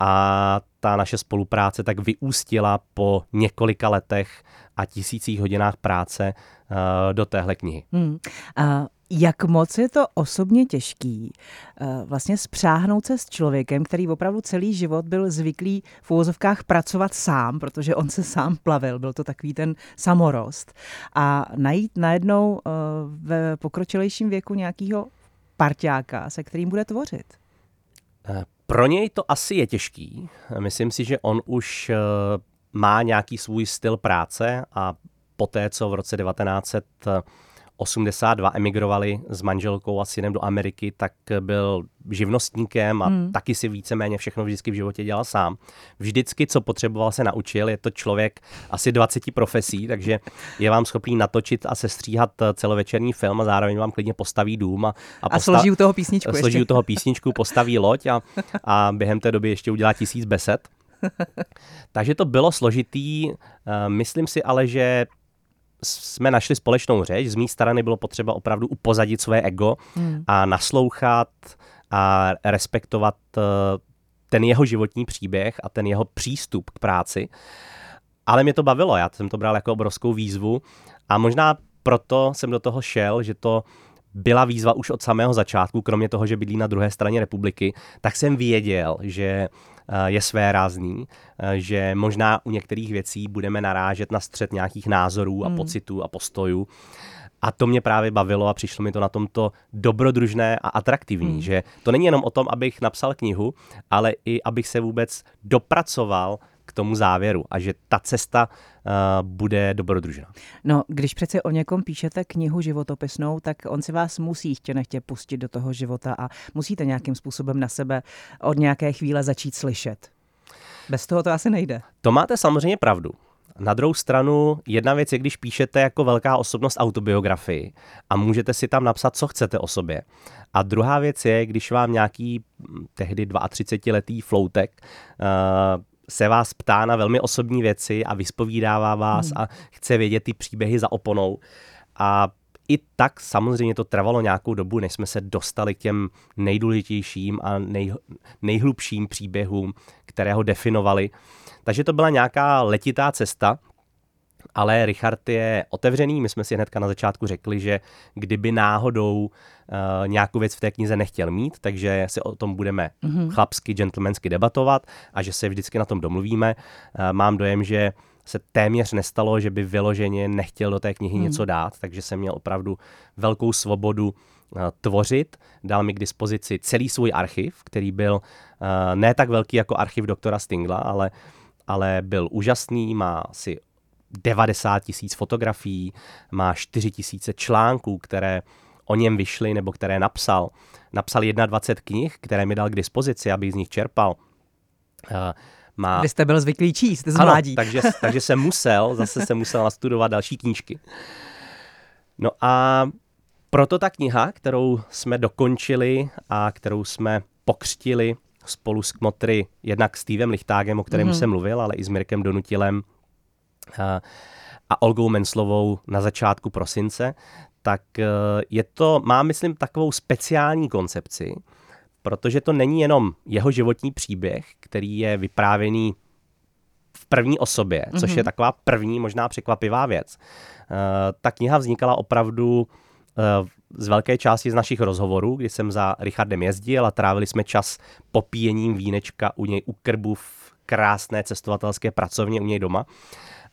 a ta naše spolupráce tak vyústila po několika letech a tisících hodinách práce uh, do téhle knihy. Hmm. Uh, Jak moc je to osobně těžký eh, vlastně spřáhnout se s člověkem, který opravdu celý život byl zvyklý v úvozovkách pracovat sám, protože on se sám plavil, byl to takový ten samorost. A najít najednou eh, v pokročilejším věku nějakého parťáka, se kterým bude tvořit. Eh, pro něj to asi je těžký. Myslím si, že on už má nějaký svůj styl práce a poté, co v roce 1900 82 emigrovali s manželkou a synem do Ameriky, tak byl živnostníkem a hmm. taky si víceméně všechno vždycky v životě dělal sám. Vždycky, co potřeboval, se naučil. Je to člověk asi 20 profesí, takže je vám schopný natočit a sestříhat celovečerní film a zároveň vám klidně postaví dům. A, a, postav... a složí u toho písničku. Složí u toho písničku, postaví loď a, a během té doby ještě udělá tisíc besed. Takže to bylo složitý. Eh, myslím si ale, že jsme našli společnou řeč. Z mé strany bylo potřeba opravdu upozadit své ego hmm. a naslouchat a respektovat eh, ten jeho životní příběh a ten jeho přístup k práci. Ale mě to bavilo, já jsem to bral jako obrovskou výzvu a možná proto jsem do toho šel, že to byla výzva už od samého začátku, kromě toho, že bydlí na druhé straně republiky, tak jsem věděl, že je své rázný, eh, že možná u některých věcí budeme narážet na střed nějakých názorů a hmm. pocitů a postojů. A to mě právě bavilo a přišlo mi to na tomto dobrodružné a atraktivní, hmm. že to není jenom o tom, abych napsal knihu, ale i abych se vůbec dopracoval k tomu závěru a že ta cesta uh, bude dobrodružná. No, když přece o někom píšete knihu životopisnou, tak on si vás musí chtě nechtě pustit do toho života a musíte nějakým způsobem na sebe od nějaké chvíle začít slyšet. Bez toho to asi nejde. To máte samozřejmě pravdu. Na druhou stranu, jedna věc je, když píšete jako velká osobnost autobiografii a můžete si tam napsat, co chcete o sobě. A druhá věc je, když vám nějaký tehdy 32-letý floutek uh, se vás ptá na velmi osobní věci a vyspovídává vás hmm. a chce vědět ty příběhy za oponou. A i tak samozřejmě to trvalo nějakou dobu, než jsme se dostali k těm nejdůležitějším a nej, nejhlubším příběhům, které ho definovali. Takže to byla nějaká letitá cesta, ale Richard je otevřený. My jsme si hnedka na začátku řekli, že kdyby náhodou uh, nějakou věc v té knize nechtěl mít, takže si o tom budeme mm-hmm. chlapsky, gentlemansky debatovat a že se vždycky na tom domluvíme. Uh, mám dojem, že se téměř nestalo, že by vyloženě nechtěl do té knihy mm. něco dát, takže jsem měl opravdu velkou svobodu uh, tvořit. Dal mi k dispozici celý svůj archiv, který byl uh, ne tak velký jako archiv doktora Stingla, ale ale byl úžasný, má asi 90 tisíc fotografií, má 4 tisíce článků, které o něm vyšly nebo které napsal. Napsal 21 knih, které mi dal k dispozici, abych z nich čerpal. Uh, má... Vy jste byl zvyklý číst z. Ano, takže, takže jsem musel, zase jsem musel nastudovat další knížky. No a proto ta kniha, kterou jsme dokončili a kterou jsme pokřtili spolu s kmotry, jednak s Stevem Lichtágem, o kterém mm-hmm. jsem mluvil, ale i s Mirkem Donutilem, a Olgou Menslovou na začátku prosince, tak e, je to, má myslím takovou speciální koncepci, protože to není jenom jeho životní příběh, který je vyprávěný v první osobě, mm-hmm. což je mhm. taková první možná překvapivá věc. E, ta kniha vznikala opravdu e, z velké části z našich rozhovorů, kdy jsem za Richardem jezdil a trávili jsme čas popíjením vínečka u něj u krbu v krásné cestovatelské pracovně u něj doma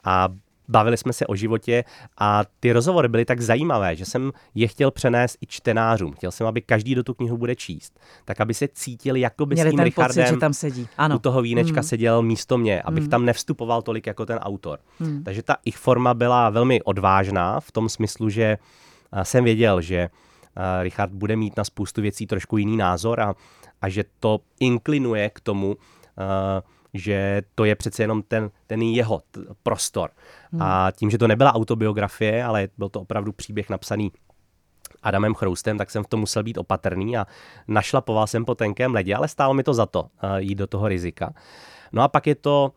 a bavili jsme se o životě a ty rozhovory byly tak zajímavé, že jsem je chtěl přenést i čtenářům. Chtěl jsem, aby každý do tu knihu bude číst, tak aby se cítili, jako by s tím Richardem pocit, že tam sedí. Ano. u toho vínečka mm. seděl místo mě, abych mm. tam nevstupoval tolik jako ten autor. Mm. Takže ta ich forma byla velmi odvážná v tom smyslu, že jsem věděl, že Richard bude mít na spoustu věcí trošku jiný názor a, a že to inklinuje k tomu, že to je přece jenom ten, ten jeho t- prostor. Hmm. A tím, že to nebyla autobiografie, ale byl to opravdu příběh napsaný Adamem Chroustem, tak jsem v tom musel být opatrný a našlapoval jsem po tenkém ledě, ale stálo mi to za to uh, jít do toho rizika. No a pak je to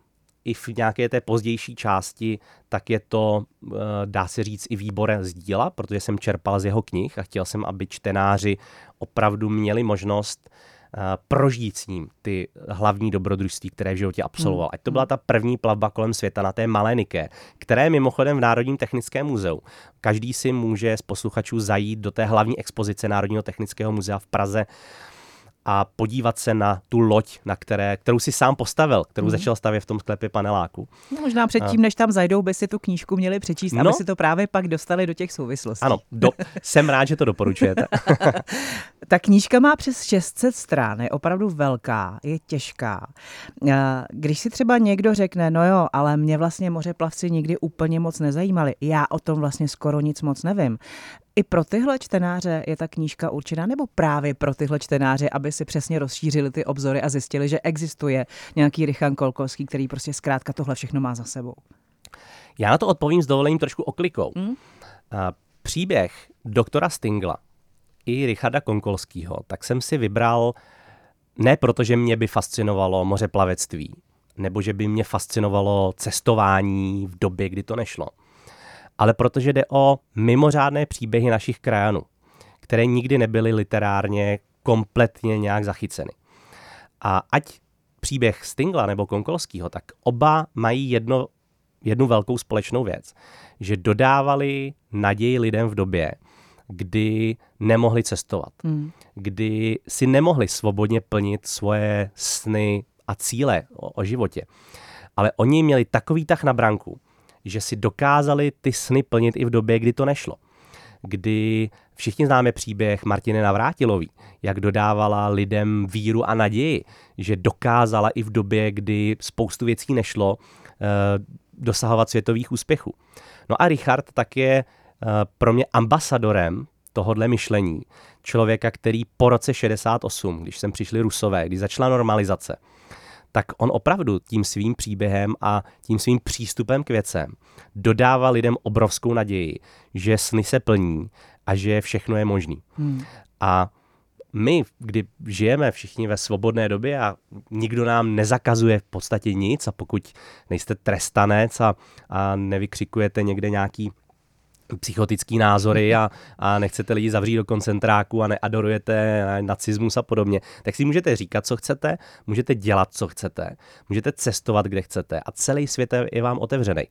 i v nějaké té pozdější části, tak je to, uh, dá se říct, i výbor z díla, protože jsem čerpal z jeho knih a chtěl jsem, aby čtenáři opravdu měli možnost prožít s ním ty hlavní dobrodružství, které v životě absolvoval. Ať to byla ta první plavba kolem světa na té malé Nike, které je mimochodem v Národním technickém muzeu. Každý si může z posluchačů zajít do té hlavní expozice Národního technického muzea v Praze a podívat se na tu loď, na které, kterou si sám postavil, kterou hmm. začal stavět v tom sklepě paneláku. No, možná předtím, a... než tam zajdou, by si tu knížku měli přečíst, no, aby si to právě pak dostali do těch souvislostí. Ano, do, jsem rád, že to doporučujete. Ta knížka má přes 600 stran, je opravdu velká, je těžká. Když si třeba někdo řekne, no jo, ale mě vlastně mořeplavci nikdy úplně moc nezajímali, já o tom vlastně skoro nic moc nevím. I pro tyhle čtenáře je ta knížka určená, nebo právě pro tyhle čtenáře, aby si přesně rozšířili ty obzory a zjistili, že existuje nějaký Richan Kolkovský, který prostě zkrátka tohle všechno má za sebou? Já na to odpovím s dovolením trošku oklikou. Hmm? Příběh doktora Stingla i Richarda Konkolského, tak jsem si vybral ne proto, že mě by fascinovalo mořeplavectví, nebo že by mě fascinovalo cestování v době, kdy to nešlo, ale protože jde o mimořádné příběhy našich krajanů, které nikdy nebyly literárně kompletně nějak zachyceny. A ať příběh Stingla nebo Konkolského, tak oba mají jedno, jednu velkou společnou věc, že dodávali naději lidem v době, kdy nemohli cestovat, hmm. kdy si nemohli svobodně plnit svoje sny a cíle o, o životě. Ale oni měli takový tah na branku, že si dokázali ty sny plnit i v době, kdy to nešlo. Kdy všichni známe příběh Martiny Navrátilový, jak dodávala lidem víru a naději, že dokázala i v době, kdy spoustu věcí nešlo, eh, dosahovat světových úspěchů. No a Richard tak je pro mě ambasadorem tohodle myšlení. Člověka, který po roce 68, když sem přišli Rusové, když začala normalizace, tak on opravdu tím svým příběhem a tím svým přístupem k věcem dodává lidem obrovskou naději, že sny se plní a že všechno je možný. Hmm. A my, kdy žijeme všichni ve svobodné době a nikdo nám nezakazuje v podstatě nic a pokud nejste trestanec a, a nevykřikujete někde nějaký psychotický názory a, a nechcete lidi zavřít do koncentráku a neadorujete nacismus a podobně, tak si můžete říkat, co chcete, můžete dělat, co chcete, můžete cestovat, kde chcete a celý svět je vám otevřený.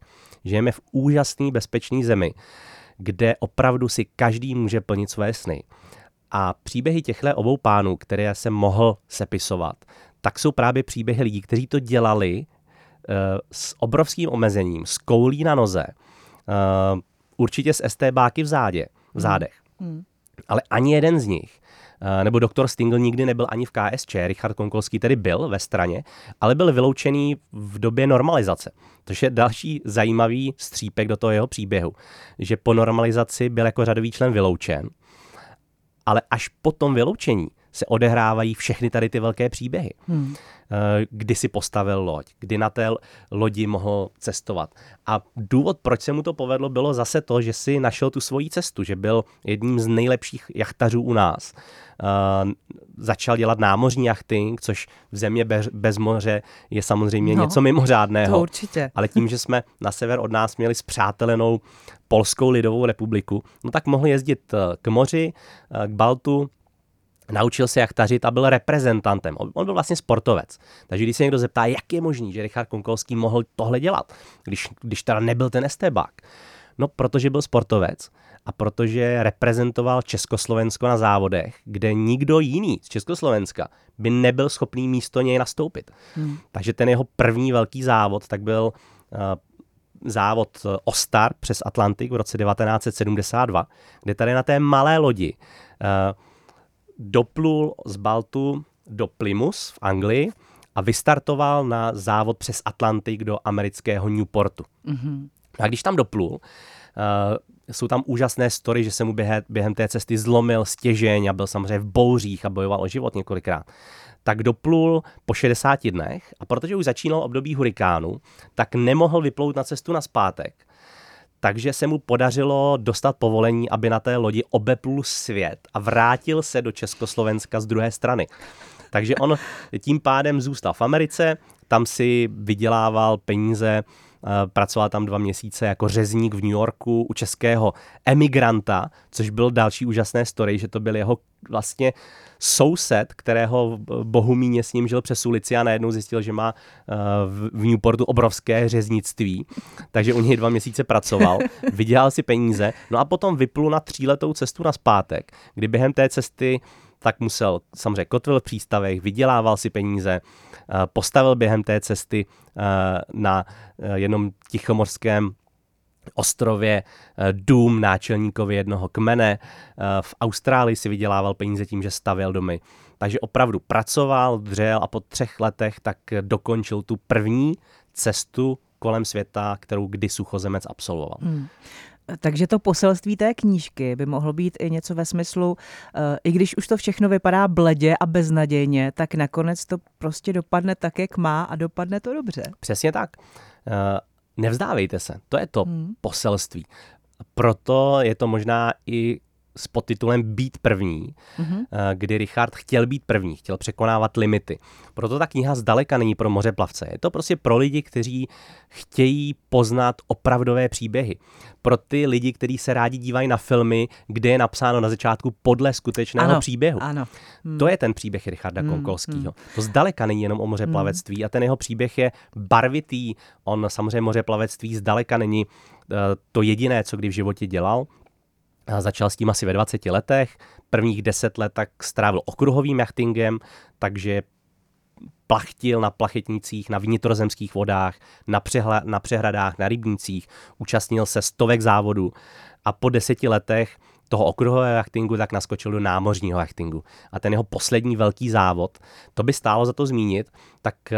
Žijeme v úžasné, bezpečné zemi, kde opravdu si každý může plnit své sny. A příběhy těchto obou pánů, které jsem mohl sepisovat, tak jsou právě příběhy lidí, kteří to dělali uh, s obrovským omezením, s koulí na noze, uh, určitě s STBáky v zádě, v hmm. zádech. Hmm. Ale ani jeden z nich, eh, nebo doktor Stingl nikdy nebyl ani v KSČ, Richard Konkolský tedy byl ve straně, ale byl vyloučený v době normalizace. To je další zajímavý střípek do toho jeho příběhu, že po normalizaci byl jako řadový člen vyloučen, ale až po tom vyloučení se odehrávají všechny tady ty velké příběhy. Hmm. Eh, kdy si postavil loď, kdy na té lodi mohl cestovat. A důvod, proč se mu to povedlo, bylo zase to, že si našel tu svoji cestu, že byl jedním z nejlepších jachtařů u nás. Uh, začal dělat námořní jachting, což v země bez, bez moře je samozřejmě no, něco mimořádného. To určitě. Ale tím, že jsme na sever od nás měli zpřátelenou Polskou lidovou republiku, no tak mohli jezdit eh, k moři, k Baltu, naučil se jachtařit a byl reprezentantem. On byl vlastně sportovec. Takže když se někdo zeptá, jak je možný, že Richard Konkolský mohl tohle dělat, když, když teda nebyl ten estébák. No, protože byl sportovec a protože reprezentoval Československo na závodech, kde nikdo jiný z Československa by nebyl schopný místo něj nastoupit. Hmm. Takže ten jeho první velký závod tak byl uh, závod Ostar přes Atlantik v roce 1972, kde tady na té malé lodi uh, doplul z Baltu do Plymouth v Anglii a vystartoval na závod přes Atlantik do amerického Newportu. Mm-hmm. A když tam doplul, uh, jsou tam úžasné story, že se mu během, během té cesty zlomil stěžeň a byl samozřejmě v bouřích a bojoval o život několikrát. Tak doplul po 60 dnech a protože už začínal období hurikánu, tak nemohl vyplout na cestu na zpátek takže se mu podařilo dostat povolení, aby na té lodi obeplul svět a vrátil se do Československa z druhé strany. Takže on tím pádem zůstal v Americe, tam si vydělával peníze pracoval tam dva měsíce jako řezník v New Yorku u českého emigranta, což byl další úžasné story, že to byl jeho vlastně soused, kterého Bohumíně s ním žil přes ulici a najednou zjistil, že má v Newportu obrovské řeznictví, takže u něj dva měsíce pracoval, vydělal si peníze, no a potom vyplul na tříletou cestu na zpátek, kdy během té cesty tak musel samozřejmě kotvil v přístavech, vydělával si peníze, postavil během té cesty na jenom tichomorském ostrově dům náčelníkovi jednoho kmene. V Austrálii si vydělával peníze tím, že stavěl domy. Takže opravdu pracoval, dřel a po třech letech tak dokončil tu první cestu kolem světa, kterou kdy suchozemec absolvoval. Hmm. Takže to poselství té knížky by mohlo být i něco ve smyslu, eh, i když už to všechno vypadá bledě a beznadějně, tak nakonec to prostě dopadne tak, jak má a dopadne to dobře. Přesně tak. Eh, nevzdávejte se, to je to hmm. poselství. Proto je to možná i s podtitulem Být první, mm-hmm. kdy Richard chtěl být první, chtěl překonávat limity. Proto ta kniha zdaleka není pro mořeplavce. Je to prostě pro lidi, kteří chtějí poznat opravdové příběhy. Pro ty lidi, kteří se rádi dívají na filmy, kde je napsáno na začátku podle skutečného ano, příběhu. Ano. Hmm. To je ten příběh Richarda hmm. Konkolského. Hmm. To zdaleka není jenom o mořeplavectví hmm. a ten jeho příběh je barvitý. On samozřejmě mořeplavectví zdaleka není uh, to jediné, co kdy v životě dělal. Začal s tím asi ve 20 letech, prvních 10 let tak strávil okruhovým jachtingem, takže plachtil na plachetnicích, na vnitrozemských vodách, na, přehla, na přehradách, na rybnících, účastnil se stovek závodů. A po deseti letech toho okruhového jachtingu tak naskočil do námořního jachtingu. A ten jeho poslední velký závod, to by stálo za to zmínit, tak eh,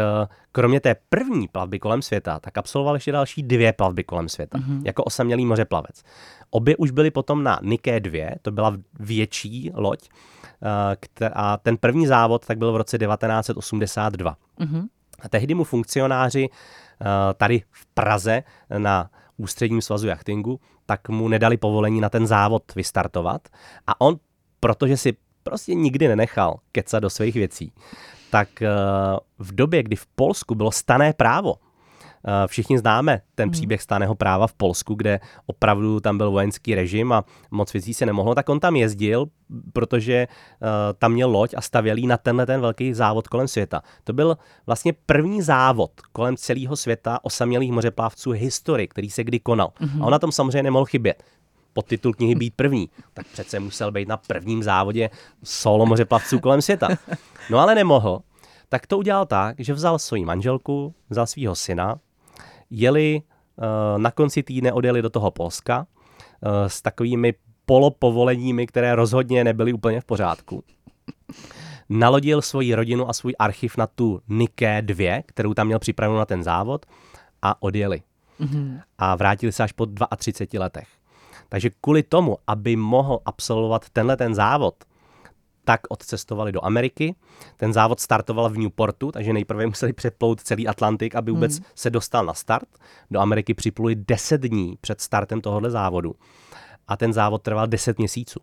kromě té první plavby kolem světa, tak absolvoval ještě další dvě plavby kolem světa, mm-hmm. jako osamělý mořeplavec. Obě už byly potom na Nike 2, to byla větší loď, eh, a ten první závod tak byl v roce 1982. Mm-hmm. A tehdy mu funkcionáři eh, tady v Praze na ústředním svazu jachtingu, tak mu nedali povolení na ten závod vystartovat. A on, protože si prostě nikdy nenechal kecat do svých věcí, tak eh, v době, kdy v Polsku bylo stané právo, všichni známe ten hmm. příběh staného práva v Polsku, kde opravdu tam byl vojenský režim a moc věcí se nemohlo, tak on tam jezdil, protože uh, tam měl loď a stavěl na tenhle ten velký závod kolem světa. To byl vlastně první závod kolem celého světa osamělých mořeplavců historii, který se kdy konal. Hmm. A on na tom samozřejmě nemohl chybět podtitul knihy Být první, tak přece musel být na prvním závodě solo mořeplavců kolem světa. No ale nemohl, tak to udělal tak, že vzal svoji manželku, vzal svého syna jeli uh, na konci týdne odjeli do toho Polska uh, s takovými polopovoleními, které rozhodně nebyly úplně v pořádku. Nalodil svoji rodinu a svůj archiv na tu Nike 2, kterou tam měl připravenou na ten závod a odjeli. Mm-hmm. A vrátili se až po 32 letech. Takže kvůli tomu, aby mohl absolvovat tenhle ten závod, tak odcestovali do Ameriky. Ten závod startoval v Newportu, takže nejprve museli přeplout celý Atlantik, aby vůbec hmm. se dostal na start. Do Ameriky připluli 10 dní před startem tohohle závodu. A ten závod trval 10 měsíců.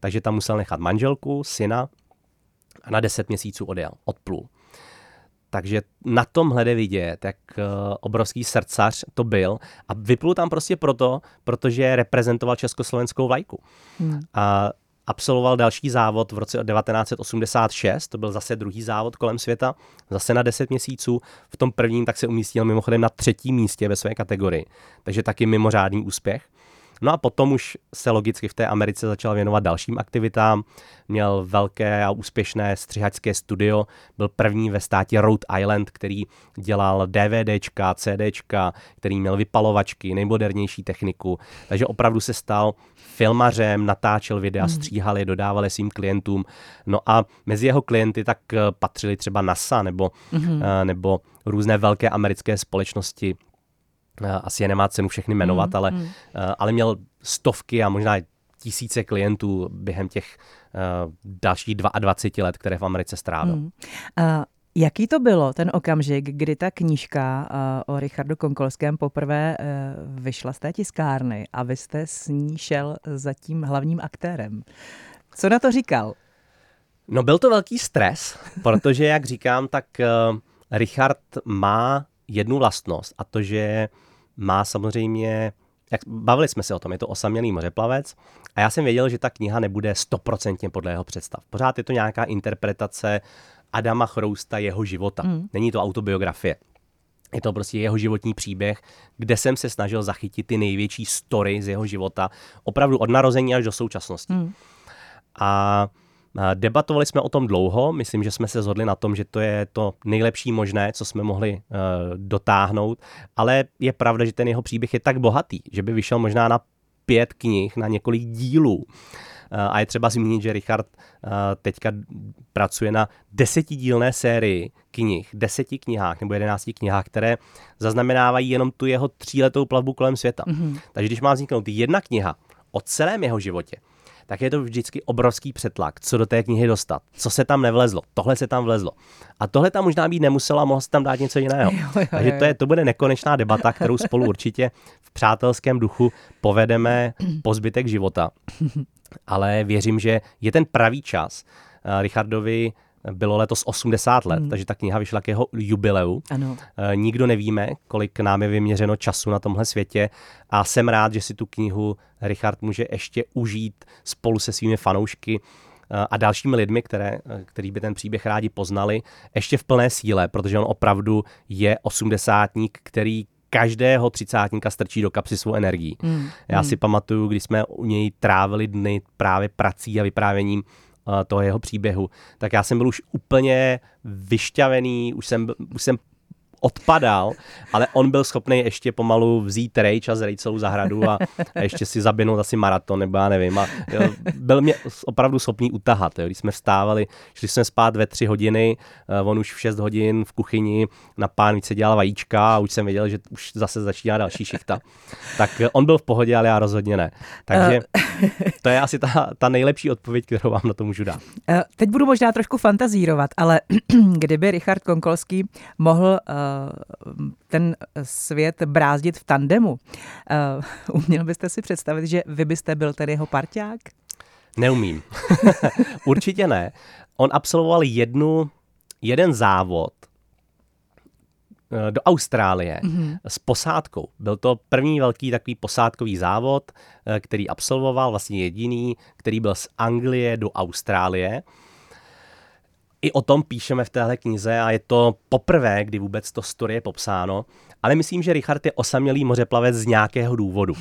Takže tam musel nechat manželku, syna a na 10 měsíců odjel, odplul. Takže na tom jde vidět, jak uh, obrovský srdcař to byl. A vyplul tam prostě proto, protože reprezentoval československou vlajku. Hmm. A absolvoval další závod v roce 1986, to byl zase druhý závod kolem světa, zase na 10 měsíců. V tom prvním tak se umístil mimochodem na třetím místě ve své kategorii, takže taky mimořádný úspěch. No a potom už se logicky v té Americe začal věnovat dalším aktivitám. Měl velké a úspěšné střihačské studio. Byl první ve státě Rhode Island, který dělal DVDčka, CDčka, který měl vypalovačky, nejmodernější techniku. Takže opravdu se stal filmařem, natáčel videa, hmm. stříhal je, dodával je svým klientům. No a mezi jeho klienty tak eh, patřili třeba NASA nebo, mm-hmm. nebo různé velké americké společnosti, asi je nemá cenu všechny jmenovat, mm, ale, mm. ale měl stovky a možná tisíce klientů během těch uh, dalších 22 let, které v Americe strávil. Mm. Uh, jaký to bylo ten okamžik, kdy ta knížka uh, o Richardu Konkolském poprvé uh, vyšla z té tiskárny a vy jste s ní šel za tím hlavním aktérem? Co na to říkal? No byl to velký stres, protože jak říkám, tak uh, Richard má jednu vlastnost a to, že má samozřejmě jak bavili jsme se o tom, je to osamělý mořeplavec a já jsem věděl, že ta kniha nebude stoprocentně podle jeho představ. Pořád je to nějaká interpretace Adama Chrousta, jeho života. Mm. Není to autobiografie. Je to prostě jeho životní příběh, kde jsem se snažil zachytit ty největší story z jeho života, opravdu od narození až do současnosti. Mm. A Debatovali jsme o tom dlouho, myslím, že jsme se zhodli na tom, že to je to nejlepší možné, co jsme mohli uh, dotáhnout, ale je pravda, že ten jeho příběh je tak bohatý, že by vyšel možná na pět knih, na několik dílů. Uh, a je třeba zmínit, že Richard teďka pracuje na desetidílné sérii knih, deseti knihách nebo jedenácti knihách, které zaznamenávají jenom tu jeho tříletou plavbu kolem světa. Mm-hmm. Takže když má vzniknout jedna kniha o celém jeho životě, tak je to vždycky obrovský přetlak, co do té knihy dostat, co se tam nevlezlo, tohle se tam vlezlo. A tohle tam možná být nemuselo a mohlo se tam dát něco jiného. Jo, jo, jo. Takže to, je, to bude nekonečná debata, kterou spolu určitě v přátelském duchu povedeme po zbytek života. Ale věřím, že je ten pravý čas uh, Richardovi bylo letos 80 let, hmm. takže ta kniha vyšla k jeho jubileu. Ano. E, nikdo nevíme, kolik nám je vyměřeno času na tomhle světě a jsem rád, že si tu knihu Richard může ještě užít spolu se svými fanoušky eh, a dalšími lidmi, které, eh, který by ten příběh rádi poznali, ještě v plné síle, protože on opravdu je osmdesátník, který každého třicátníka strčí do kapsy svou energii. Mm, Já mm. si pamatuju, když jsme u něj trávili dny právě prací a vyprávěním toho jeho příběhu, tak já jsem byl už úplně vyšťavený, už jsem, už jsem odpadal, ale on byl schopný ještě pomalu vzít rejč a zrejt celou zahradu a, a ještě si zabinout asi maraton, nebo já nevím. A, jo, byl mě opravdu schopný utahat. Jo. Když jsme vstávali, šli jsme spát ve tři hodiny, uh, on už v šest hodin v kuchyni na pánvice dělal vajíčka a už jsem věděl, že už zase začíná další šichta. Tak on byl v pohodě, ale já rozhodně ne. Takže to je asi ta, ta nejlepší odpověď, kterou vám na to můžu dát. Eh, teď budu možná trošku fantazírovat, ale kdyby Richard Konkolský mohl uh, ten svět brázdit v tandemu. Eh, uměl byste si představit, že vy byste byl tedy jeho parťák? Neumím. Určitě ne. On absolvoval jednu, jeden závod eh, do Austrálie mm-hmm. s posádkou. Byl to první velký takový posádkový závod, eh, který absolvoval, vlastně jediný, který byl z Anglie do Austrálie i o tom píšeme v téhle knize a je to poprvé, kdy vůbec to story je popsáno. Ale myslím, že Richard je osamělý mořeplavec z nějakého důvodu.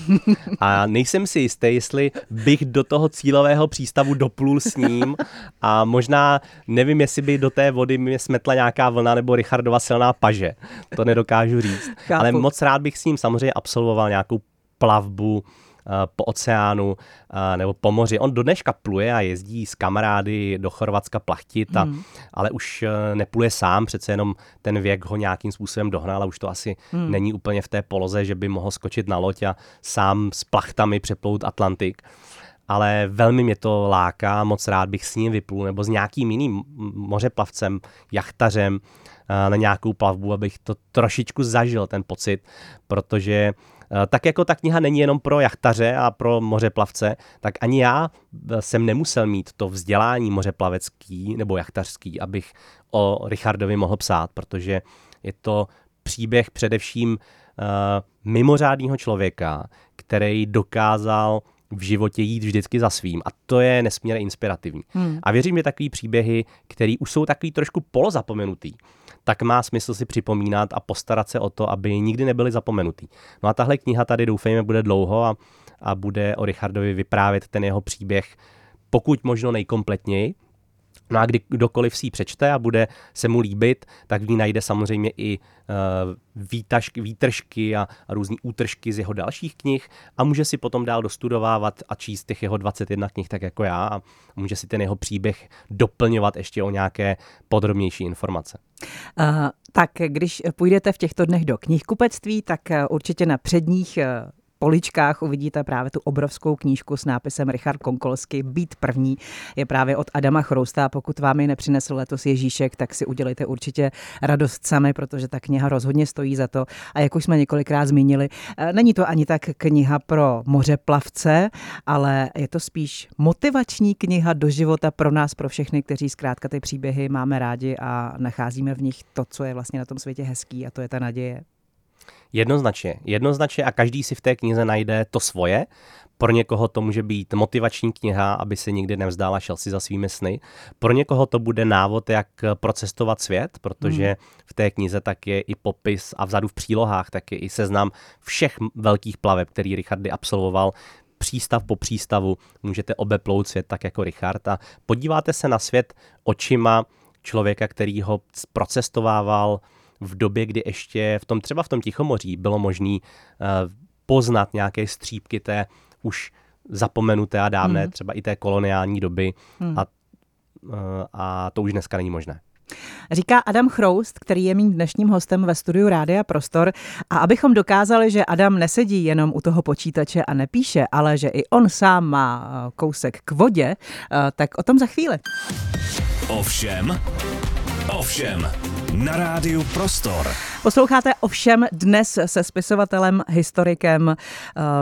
A nejsem si jistý, jestli bych do toho cílového přístavu doplul s ním a možná nevím, jestli by do té vody mě smetla nějaká vlna nebo Richardova silná paže. To nedokážu říct. Chápu. Ale moc rád bych s ním samozřejmě absolvoval nějakou plavbu po oceánu eh, nebo po moři. On do dneška pluje a jezdí s kamarády do Chorvatska plachtit, a, mm. ale už eh, nepluje sám, přece jenom ten věk ho nějakým způsobem dohnal a už to asi mm. není úplně v té poloze, že by mohl skočit na loď a sám s plachtami přeplout Atlantik ale velmi mě to láká, moc rád bych s ním vyplul, nebo s nějakým jiným mořeplavcem, jachtařem na nějakou plavbu, abych to trošičku zažil, ten pocit, protože Eh, tak jako ta kniha není jenom pro jachtaře a pro mořeplavce, tak ani já eh, jsem nemusel mít to vzdělání mořeplavecký nebo jachtařský, abych o Richardovi mohl psát, protože je to příběh především uh, mimořádného člověka, který dokázal v životě jít vždycky za svým. A to je nesmírně inspirativní. Hmm. A věřím, že takový příběhy, které už jsou takový trošku polozapomenutý, tak má smysl si připomínat a postarat se o to, aby nikdy nebyly zapomenutý. No a tahle kniha tady doufejme bude dlouho a, a bude o Richardovi vyprávět ten jeho příběh pokud možno nejkompletněji, No a kdy kdokoliv si ji přečte a bude se mu líbit, tak v ní najde samozřejmě i uh, výtažky, výtržky a, a různé útržky z jeho dalších knih a může si potom dál dostudovávat a číst těch jeho 21 knih tak jako já a může si ten jeho příběh doplňovat ještě o nějaké podrobnější informace. Uh, tak když půjdete v těchto dnech do knihkupectví, tak eh, určitě na předních poličkách uvidíte právě tu obrovskou knížku s nápisem Richard Konkolsky Být první. Je právě od Adama Chrousta. Pokud vám ji nepřinesl letos Ježíšek, tak si udělejte určitě radost sami, protože ta kniha rozhodně stojí za to. A jak už jsme několikrát zmínili, eh, není to ani tak kniha pro mořeplavce, ale je to spíš motivační kniha do života pro nás, pro všechny, kteří zkrátka ty příběhy máme rádi a nacházíme v nich to, co je vlastně na tom světě hezký a to je ta naděje. Jednoznačně, jednoznačně a každý si v té knize najde to svoje. Pro někoho to může být motivační kniha, aby se nikdy nevzdala, šel si za svými sny. Pro někoho to bude návod, jak procestovat svět, protože hmm. v té knize tak je i popis a vzadu v přílohách tak je i seznam všech velkých plaveb, který Richardy absolvoval přístav po přístavu, můžete obeplout svět tak jako Richard a podíváte se na svět očima člověka, který ho procestovával v době, kdy ještě v tom třeba v tom Tichomoří bylo možné uh, poznat nějaké střípky té už zapomenuté a dávné, hmm. třeba i té koloniální doby hmm. a, uh, a to už dneska není možné. Říká Adam Chroust, který je mým dnešním hostem ve studiu Rádia Prostor. A abychom dokázali, že Adam nesedí jenom u toho počítače a nepíše, ale že i on sám má eh, kousek k vodě, tak o tom za chvíli. Ovšem, ovšem, na rádiu Prostor. Posloucháte ovšem dnes se spisovatelem, historikem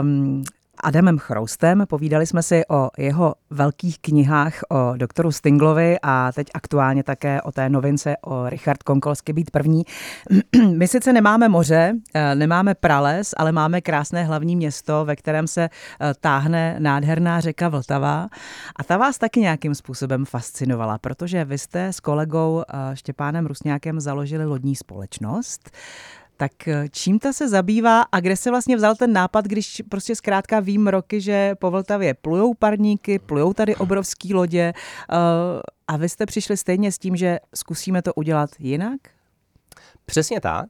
um, Adamem Chroustem. Povídali jsme si o jeho velkých knihách o doktoru Stinglovi a teď aktuálně také o té novince o Richard Konkolsky být první. My sice nemáme moře, eh, nemáme prales, ale máme krásné hlavní město, ve kterém se eh, táhne nádherná řeka Vltava. A ta vás taky nějakým způsobem fascinovala, protože vy jste s kolegou eh, Štěpánem Rusňákem založili lodní společnost. Tak eh, čím ta se zabývá a kde se vlastně vzal ten nápad, když prostě zkrátka vím roky, že po Vltavě plujou parníky, plujou tady obrovský lodě uh, a vy jste přišli stejně s tím, že zkusíme to udělat jinak? Přesně tak.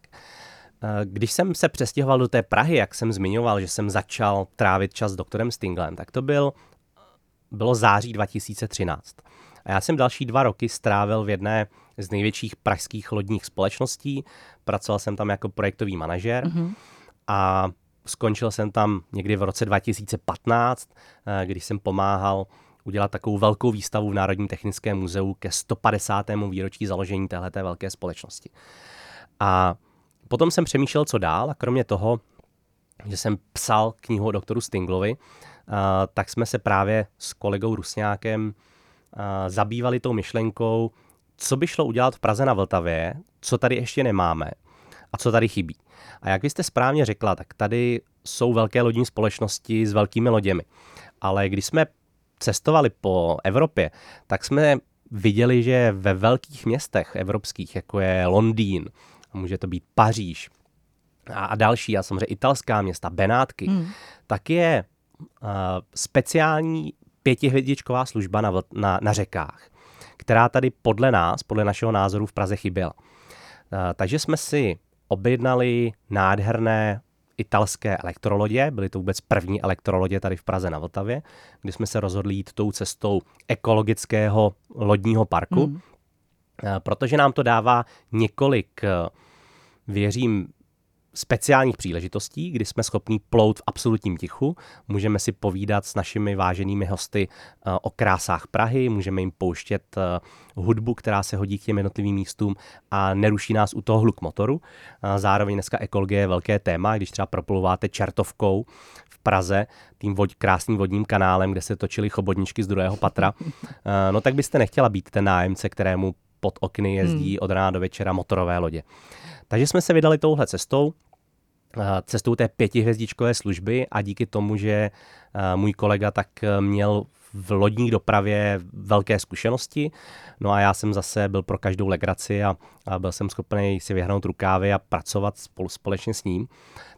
Eh, když jsem se přestěhoval do té Prahy, jak jsem zmiňoval, že jsem začal trávit čas s doktorem Stinglem, tak to byl, bylo září 2013. A já jsem další dva roky strávil v jedné z největších pražských lodních společností. Pracoval jsem tam jako projektový manažer mm-hmm. a skončil jsem tam někdy v roce 2015, eh, když jsem pomáhal udělat takovou velkou výstavu v Národním technickém muzeu ke 150. výročí založení téhleté velké společnosti. A potom jsem přemýšlel, co dál a kromě toho, že jsem psal knihu o doktoru Stinglovi, eh, tak jsme se právě s kolegou Rusňákem eh, zabývali tou myšlenkou, co by šlo udělat v Praze na Vltavě, co tady ještě nemáme a co tady chybí. A jak vy jste správně řekla, tak tady jsou velké lodní společnosti s velkými loděmi. Ale když jsme cestovali po Evropě, tak jsme viděli, že ve velkých městech evropských, jako je Londýn, může to být Paříž a další, a samozřejmě italská města, Benátky, hmm. tak je uh, speciální pětihvězdičková služba na, na, na řekách která tady podle nás, podle našeho názoru v Praze chyběla. Eh, takže jsme si objednali nádherné italské elektrolodě, byly to vůbec první elektrolodě tady v Praze na Vltavě, kdy jsme se rozhodli jít tou cestou ekologického lodního parku, mm. protože nám to dává několik, eh, věřím, speciálních příležitostí, kdy jsme schopni plout v absolutním tichu. Můžeme si povídat s našimi váženými hosty eh, o krásách Prahy, můžeme jim pouštět eh, hudbu, která se hodí k těm jednotlivým místům a neruší nás u toho hluk motoru. Zároveň dneska ekologie je velké téma, když třeba proplouváte čertovkou v Praze, tím vod, krásným vodním kanálem, kde se točily chobotničky z druhého patra, eh, no tak byste nechtěla být ten nájemce, kterému pod okny jezdí hmm. od rána do večera motorové lodě. Takže jsme se vydali touhle cestou, eh, cestou té pětihvězdičkové služby a díky tomu, že eh, můj kolega tak eh, měl v lodní dopravě velké zkušenosti. No a já jsem zase byl pro každou legraci a, a byl jsem schopný si vyhnout rukávy a pracovat spolu, společně s ním.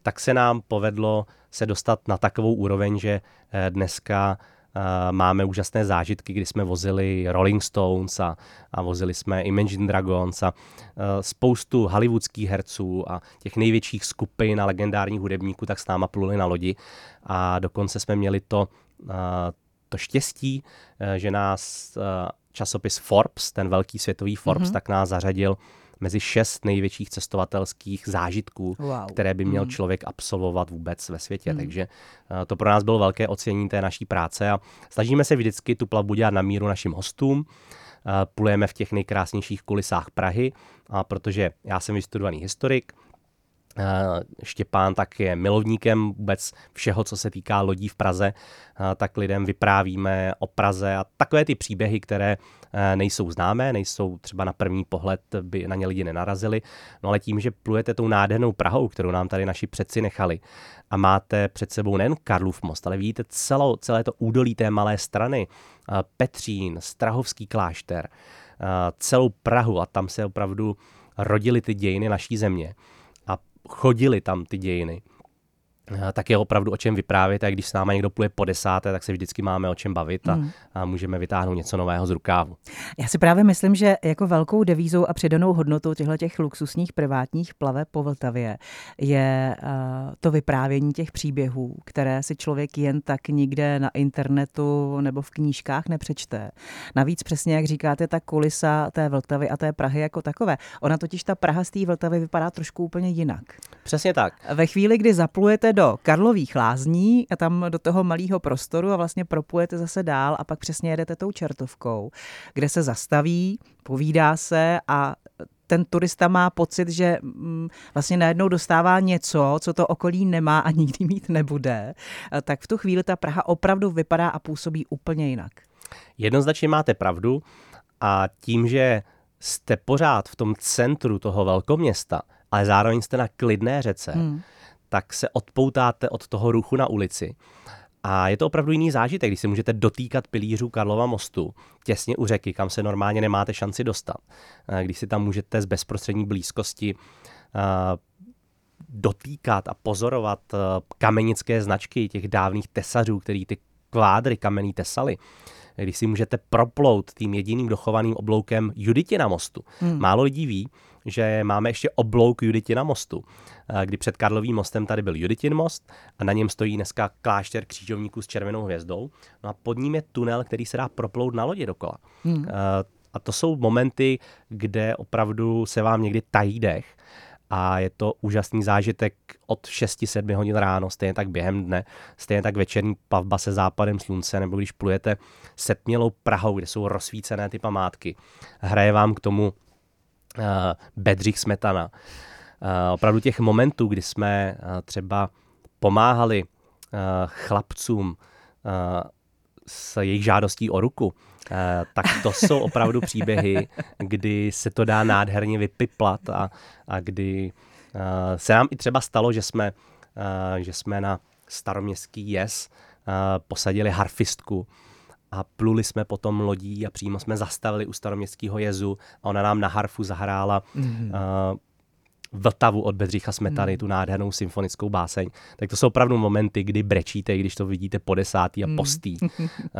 Tak se nám povedlo se dostat na takovou úroveň, že dneska máme úžasné zážitky, kdy jsme vozili Rolling Stones a, a vozili jsme Imagine Dragons a spoustu hollywoodských herců a těch největších skupin a legendárních hudebníků tak s náma pluli na lodi a dokonce jsme měli to, to štěstí, že nás časopis Forbes, ten velký světový Forbes, mm-hmm. tak nás zařadil mezi šest největších cestovatelských zážitků, wow. které by měl mm. člověk absolvovat vůbec ve světě. Mm. Takže uh, to pro nás bylo velké ocenění té naší práce a snažíme se vždycky tu plavbu dělat na míru našim hostům. Uh, plujeme v těch nejkrásnějších kulisách Prahy, a protože já jsem vystudovaný historik, Štěpán tak je milovníkem vůbec všeho, co se týká lodí v Praze, tak lidem vyprávíme o Praze a takové ty příběhy, které nejsou známé, nejsou třeba na první pohled, by na ně lidi nenarazili, no ale tím, že plujete tou nádhernou Prahou, kterou nám tady naši předci nechali a máte před sebou nejen Karlův most, ale vidíte celou, celé to údolí té malé strany, Petřín, Strahovský klášter, celou Prahu a tam se opravdu rodily ty dějiny naší země chodili tam ty dějiny, tak je opravdu o čem vyprávět a když s náma někdo pluje po desáté, tak se vždycky máme o čem bavit a, mm. a můžeme vytáhnout něco nového z rukávu. Já si právě myslím, že jako velkou devízou a přidanou hodnotou těchto těch luxusních privátních plaveb po Vltavě je uh, to vyprávění těch příběhů, které si člověk jen tak nikde na internetu nebo v knížkách nepřečte. Navíc přesně, jak říkáte, ta kulisa té Vltavy a té Prahy jako takové. Ona totiž ta Praha z té Vltavy vypadá trošku úplně jinak. Přesně tak. Ve chvíli, kdy zaplujete do Karlových lázní a tam do toho malého prostoru a vlastně propujete zase dál a pak přesně jedete tou čertovkou, kde se zastaví, povídá se a ten turista má pocit, že mm, vlastně najednou dostává něco, co to okolí nemá a nikdy mít nebude, tak v tu chvíli ta Praha opravdu vypadá a působí úplně jinak. Jednoznačně máte pravdu a tím, že jste pořád v tom centru toho velkoměsta, ale zároveň jste na klidné řece, hmm. Tak se odpoutáte od toho ruchu na ulici. A je to opravdu jiný zážitek, když si můžete dotýkat pilířů Karlova mostu těsně u řeky, kam se normálně nemáte šanci dostat. Eh, když si tam můžete z bezprostřední blízkosti uh, dotýkat a pozorovat uh, kamenické značky těch dávných tesařů, který ty kvádry kamenný tesali když si můžete proplout tím jediným dochovaným obloukem Juditina mostu. Hmm. Málo lidí ví, že máme ještě oblouk Juditina mostu, eh, kdy před Karlovým mostem tady byl Juditin most a na něm stojí dneska klášter křížovníků s červenou hvězdou. No a pod ním je tunel, který se dá proplout na lodi dokola. Hmm. Eh, a to jsou momenty, kde opravdu se vám někdy tají dech a je to úžasný zážitek od 6-7 hodin ráno, stejně tak během dne, stejně tak večerní plavba se západem slunce, nebo když plujete setmělou Prahou, kde jsou rozsvícené ty památky. Hraje vám k tomu Bedřich Smetana. Uh, opravdu těch momentů, kdy jsme uh, třeba pomáhali chlapcům s jejich žádostí o ruku, Eh, tak to jsou opravdu příběhy, kdy se to dá nádherně vypiplat a, a kdy se nám i třeba stalo, že jsme, že jsme na staroměstský jez posadili harfistku a pluli jsme potom lodí a přímo jsme zastavili u staroměstského jezu a ona nám na harfu zahrála mm-hmm. uh, Vltavu od Bedřicha Smetany, hmm. tu nádhernou symfonickou báseň, tak to jsou opravdu momenty, kdy brečíte, když to vidíte po desátý a hmm. postý, uh,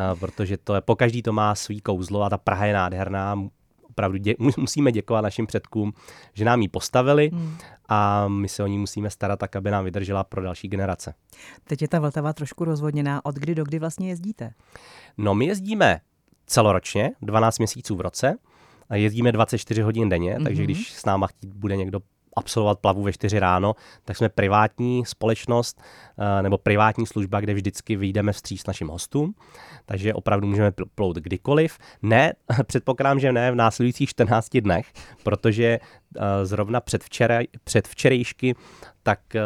protože to je, po každý to má svý kouzlo a ta Praha je nádherná, opravdu dě, musíme děkovat našim předkům, že nám ji postavili hmm. a my se o ní musíme starat tak, aby nám vydržela pro další generace. Teď je ta Vltava trošku rozvodněná. Od kdy do kdy vlastně jezdíte? No my jezdíme celoročně, 12 měsíců v roce. A jezdíme 24 hodin denně, mm-hmm. takže mhm. když s náma chtít bude někdo absolvovat plavu ve 4 ráno, tak jsme privátní společnost eh, nebo privátní služba, kde vždycky vyjdeme vstříc našim hostům, takže opravdu můžeme plout kdykoliv. Ne, předpokládám, že ne v následujících 14 dnech, protože eh, zrovna předvčera, předvčerejšky tak eh,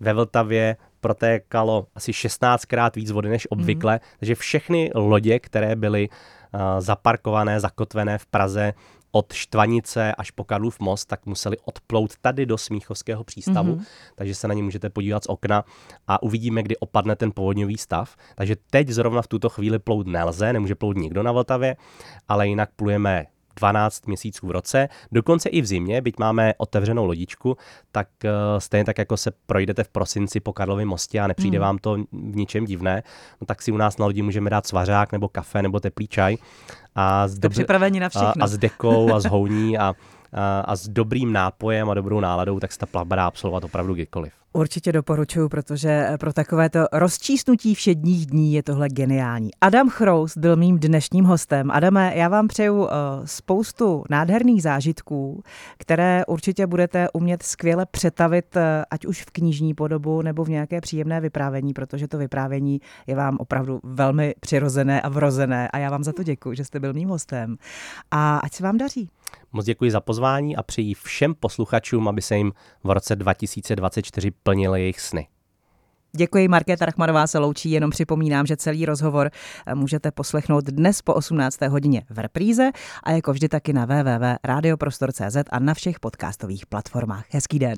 ve Vltavě protékalo asi 16krát víc vody než obvykle, mm. takže všechny lodě, které byly zaparkované, zakotvené v Praze od Štvanice až po Karlův most, tak museli odplout tady do Smíchovského přístavu, mm-hmm. takže se na ně můžete podívat z okna a uvidíme, kdy opadne ten povodňový stav. Takže teď zrovna v tuto chvíli plout nelze, nemůže plout nikdo na Vltavě, ale jinak plujeme 12 měsíců v roce, dokonce i v zimě, byť máme otevřenou lodičku, tak uh, stejně tak, jako se projdete v prosinci po Karlově mostě a nepřijde mm. vám to v ničem divné, no, tak si u nás na lodi můžeme dát svařák nebo kafe nebo teplý čaj. A s, dobře, na všechno. A, a s dekou a s houní a, a, a s dobrým nápojem a dobrou náladou, tak se ta plavba dá absolvovat opravdu kdykoliv. Určitě doporučuji, protože pro takovéto rozčísnutí všedních dní je tohle geniální. Adam Chrous byl mým dnešním hostem. Adame, já vám přeju uh, spoustu nádherných zážitků, které určitě budete umět skvěle přetavit, ať už v knižní podobu nebo v nějaké příjemné vyprávění, protože to vyprávění je vám opravdu velmi přirozené a vrozené a já vám za to děkuji, že jste byl mým hostem. A ať se vám daří. Moc děkuji za pozvání a přeji všem posluchačům, aby se jim v roce 2024 plnily jejich sny. Děkuji, Markéta Rachmanová se loučí, jenom připomínám, že celý rozhovor eh, můžete poslechnout dnes po 18. hodině v repríze a jako vždy taky na www.radioprostor.cz a na všech podcastových platformách. Hezký den.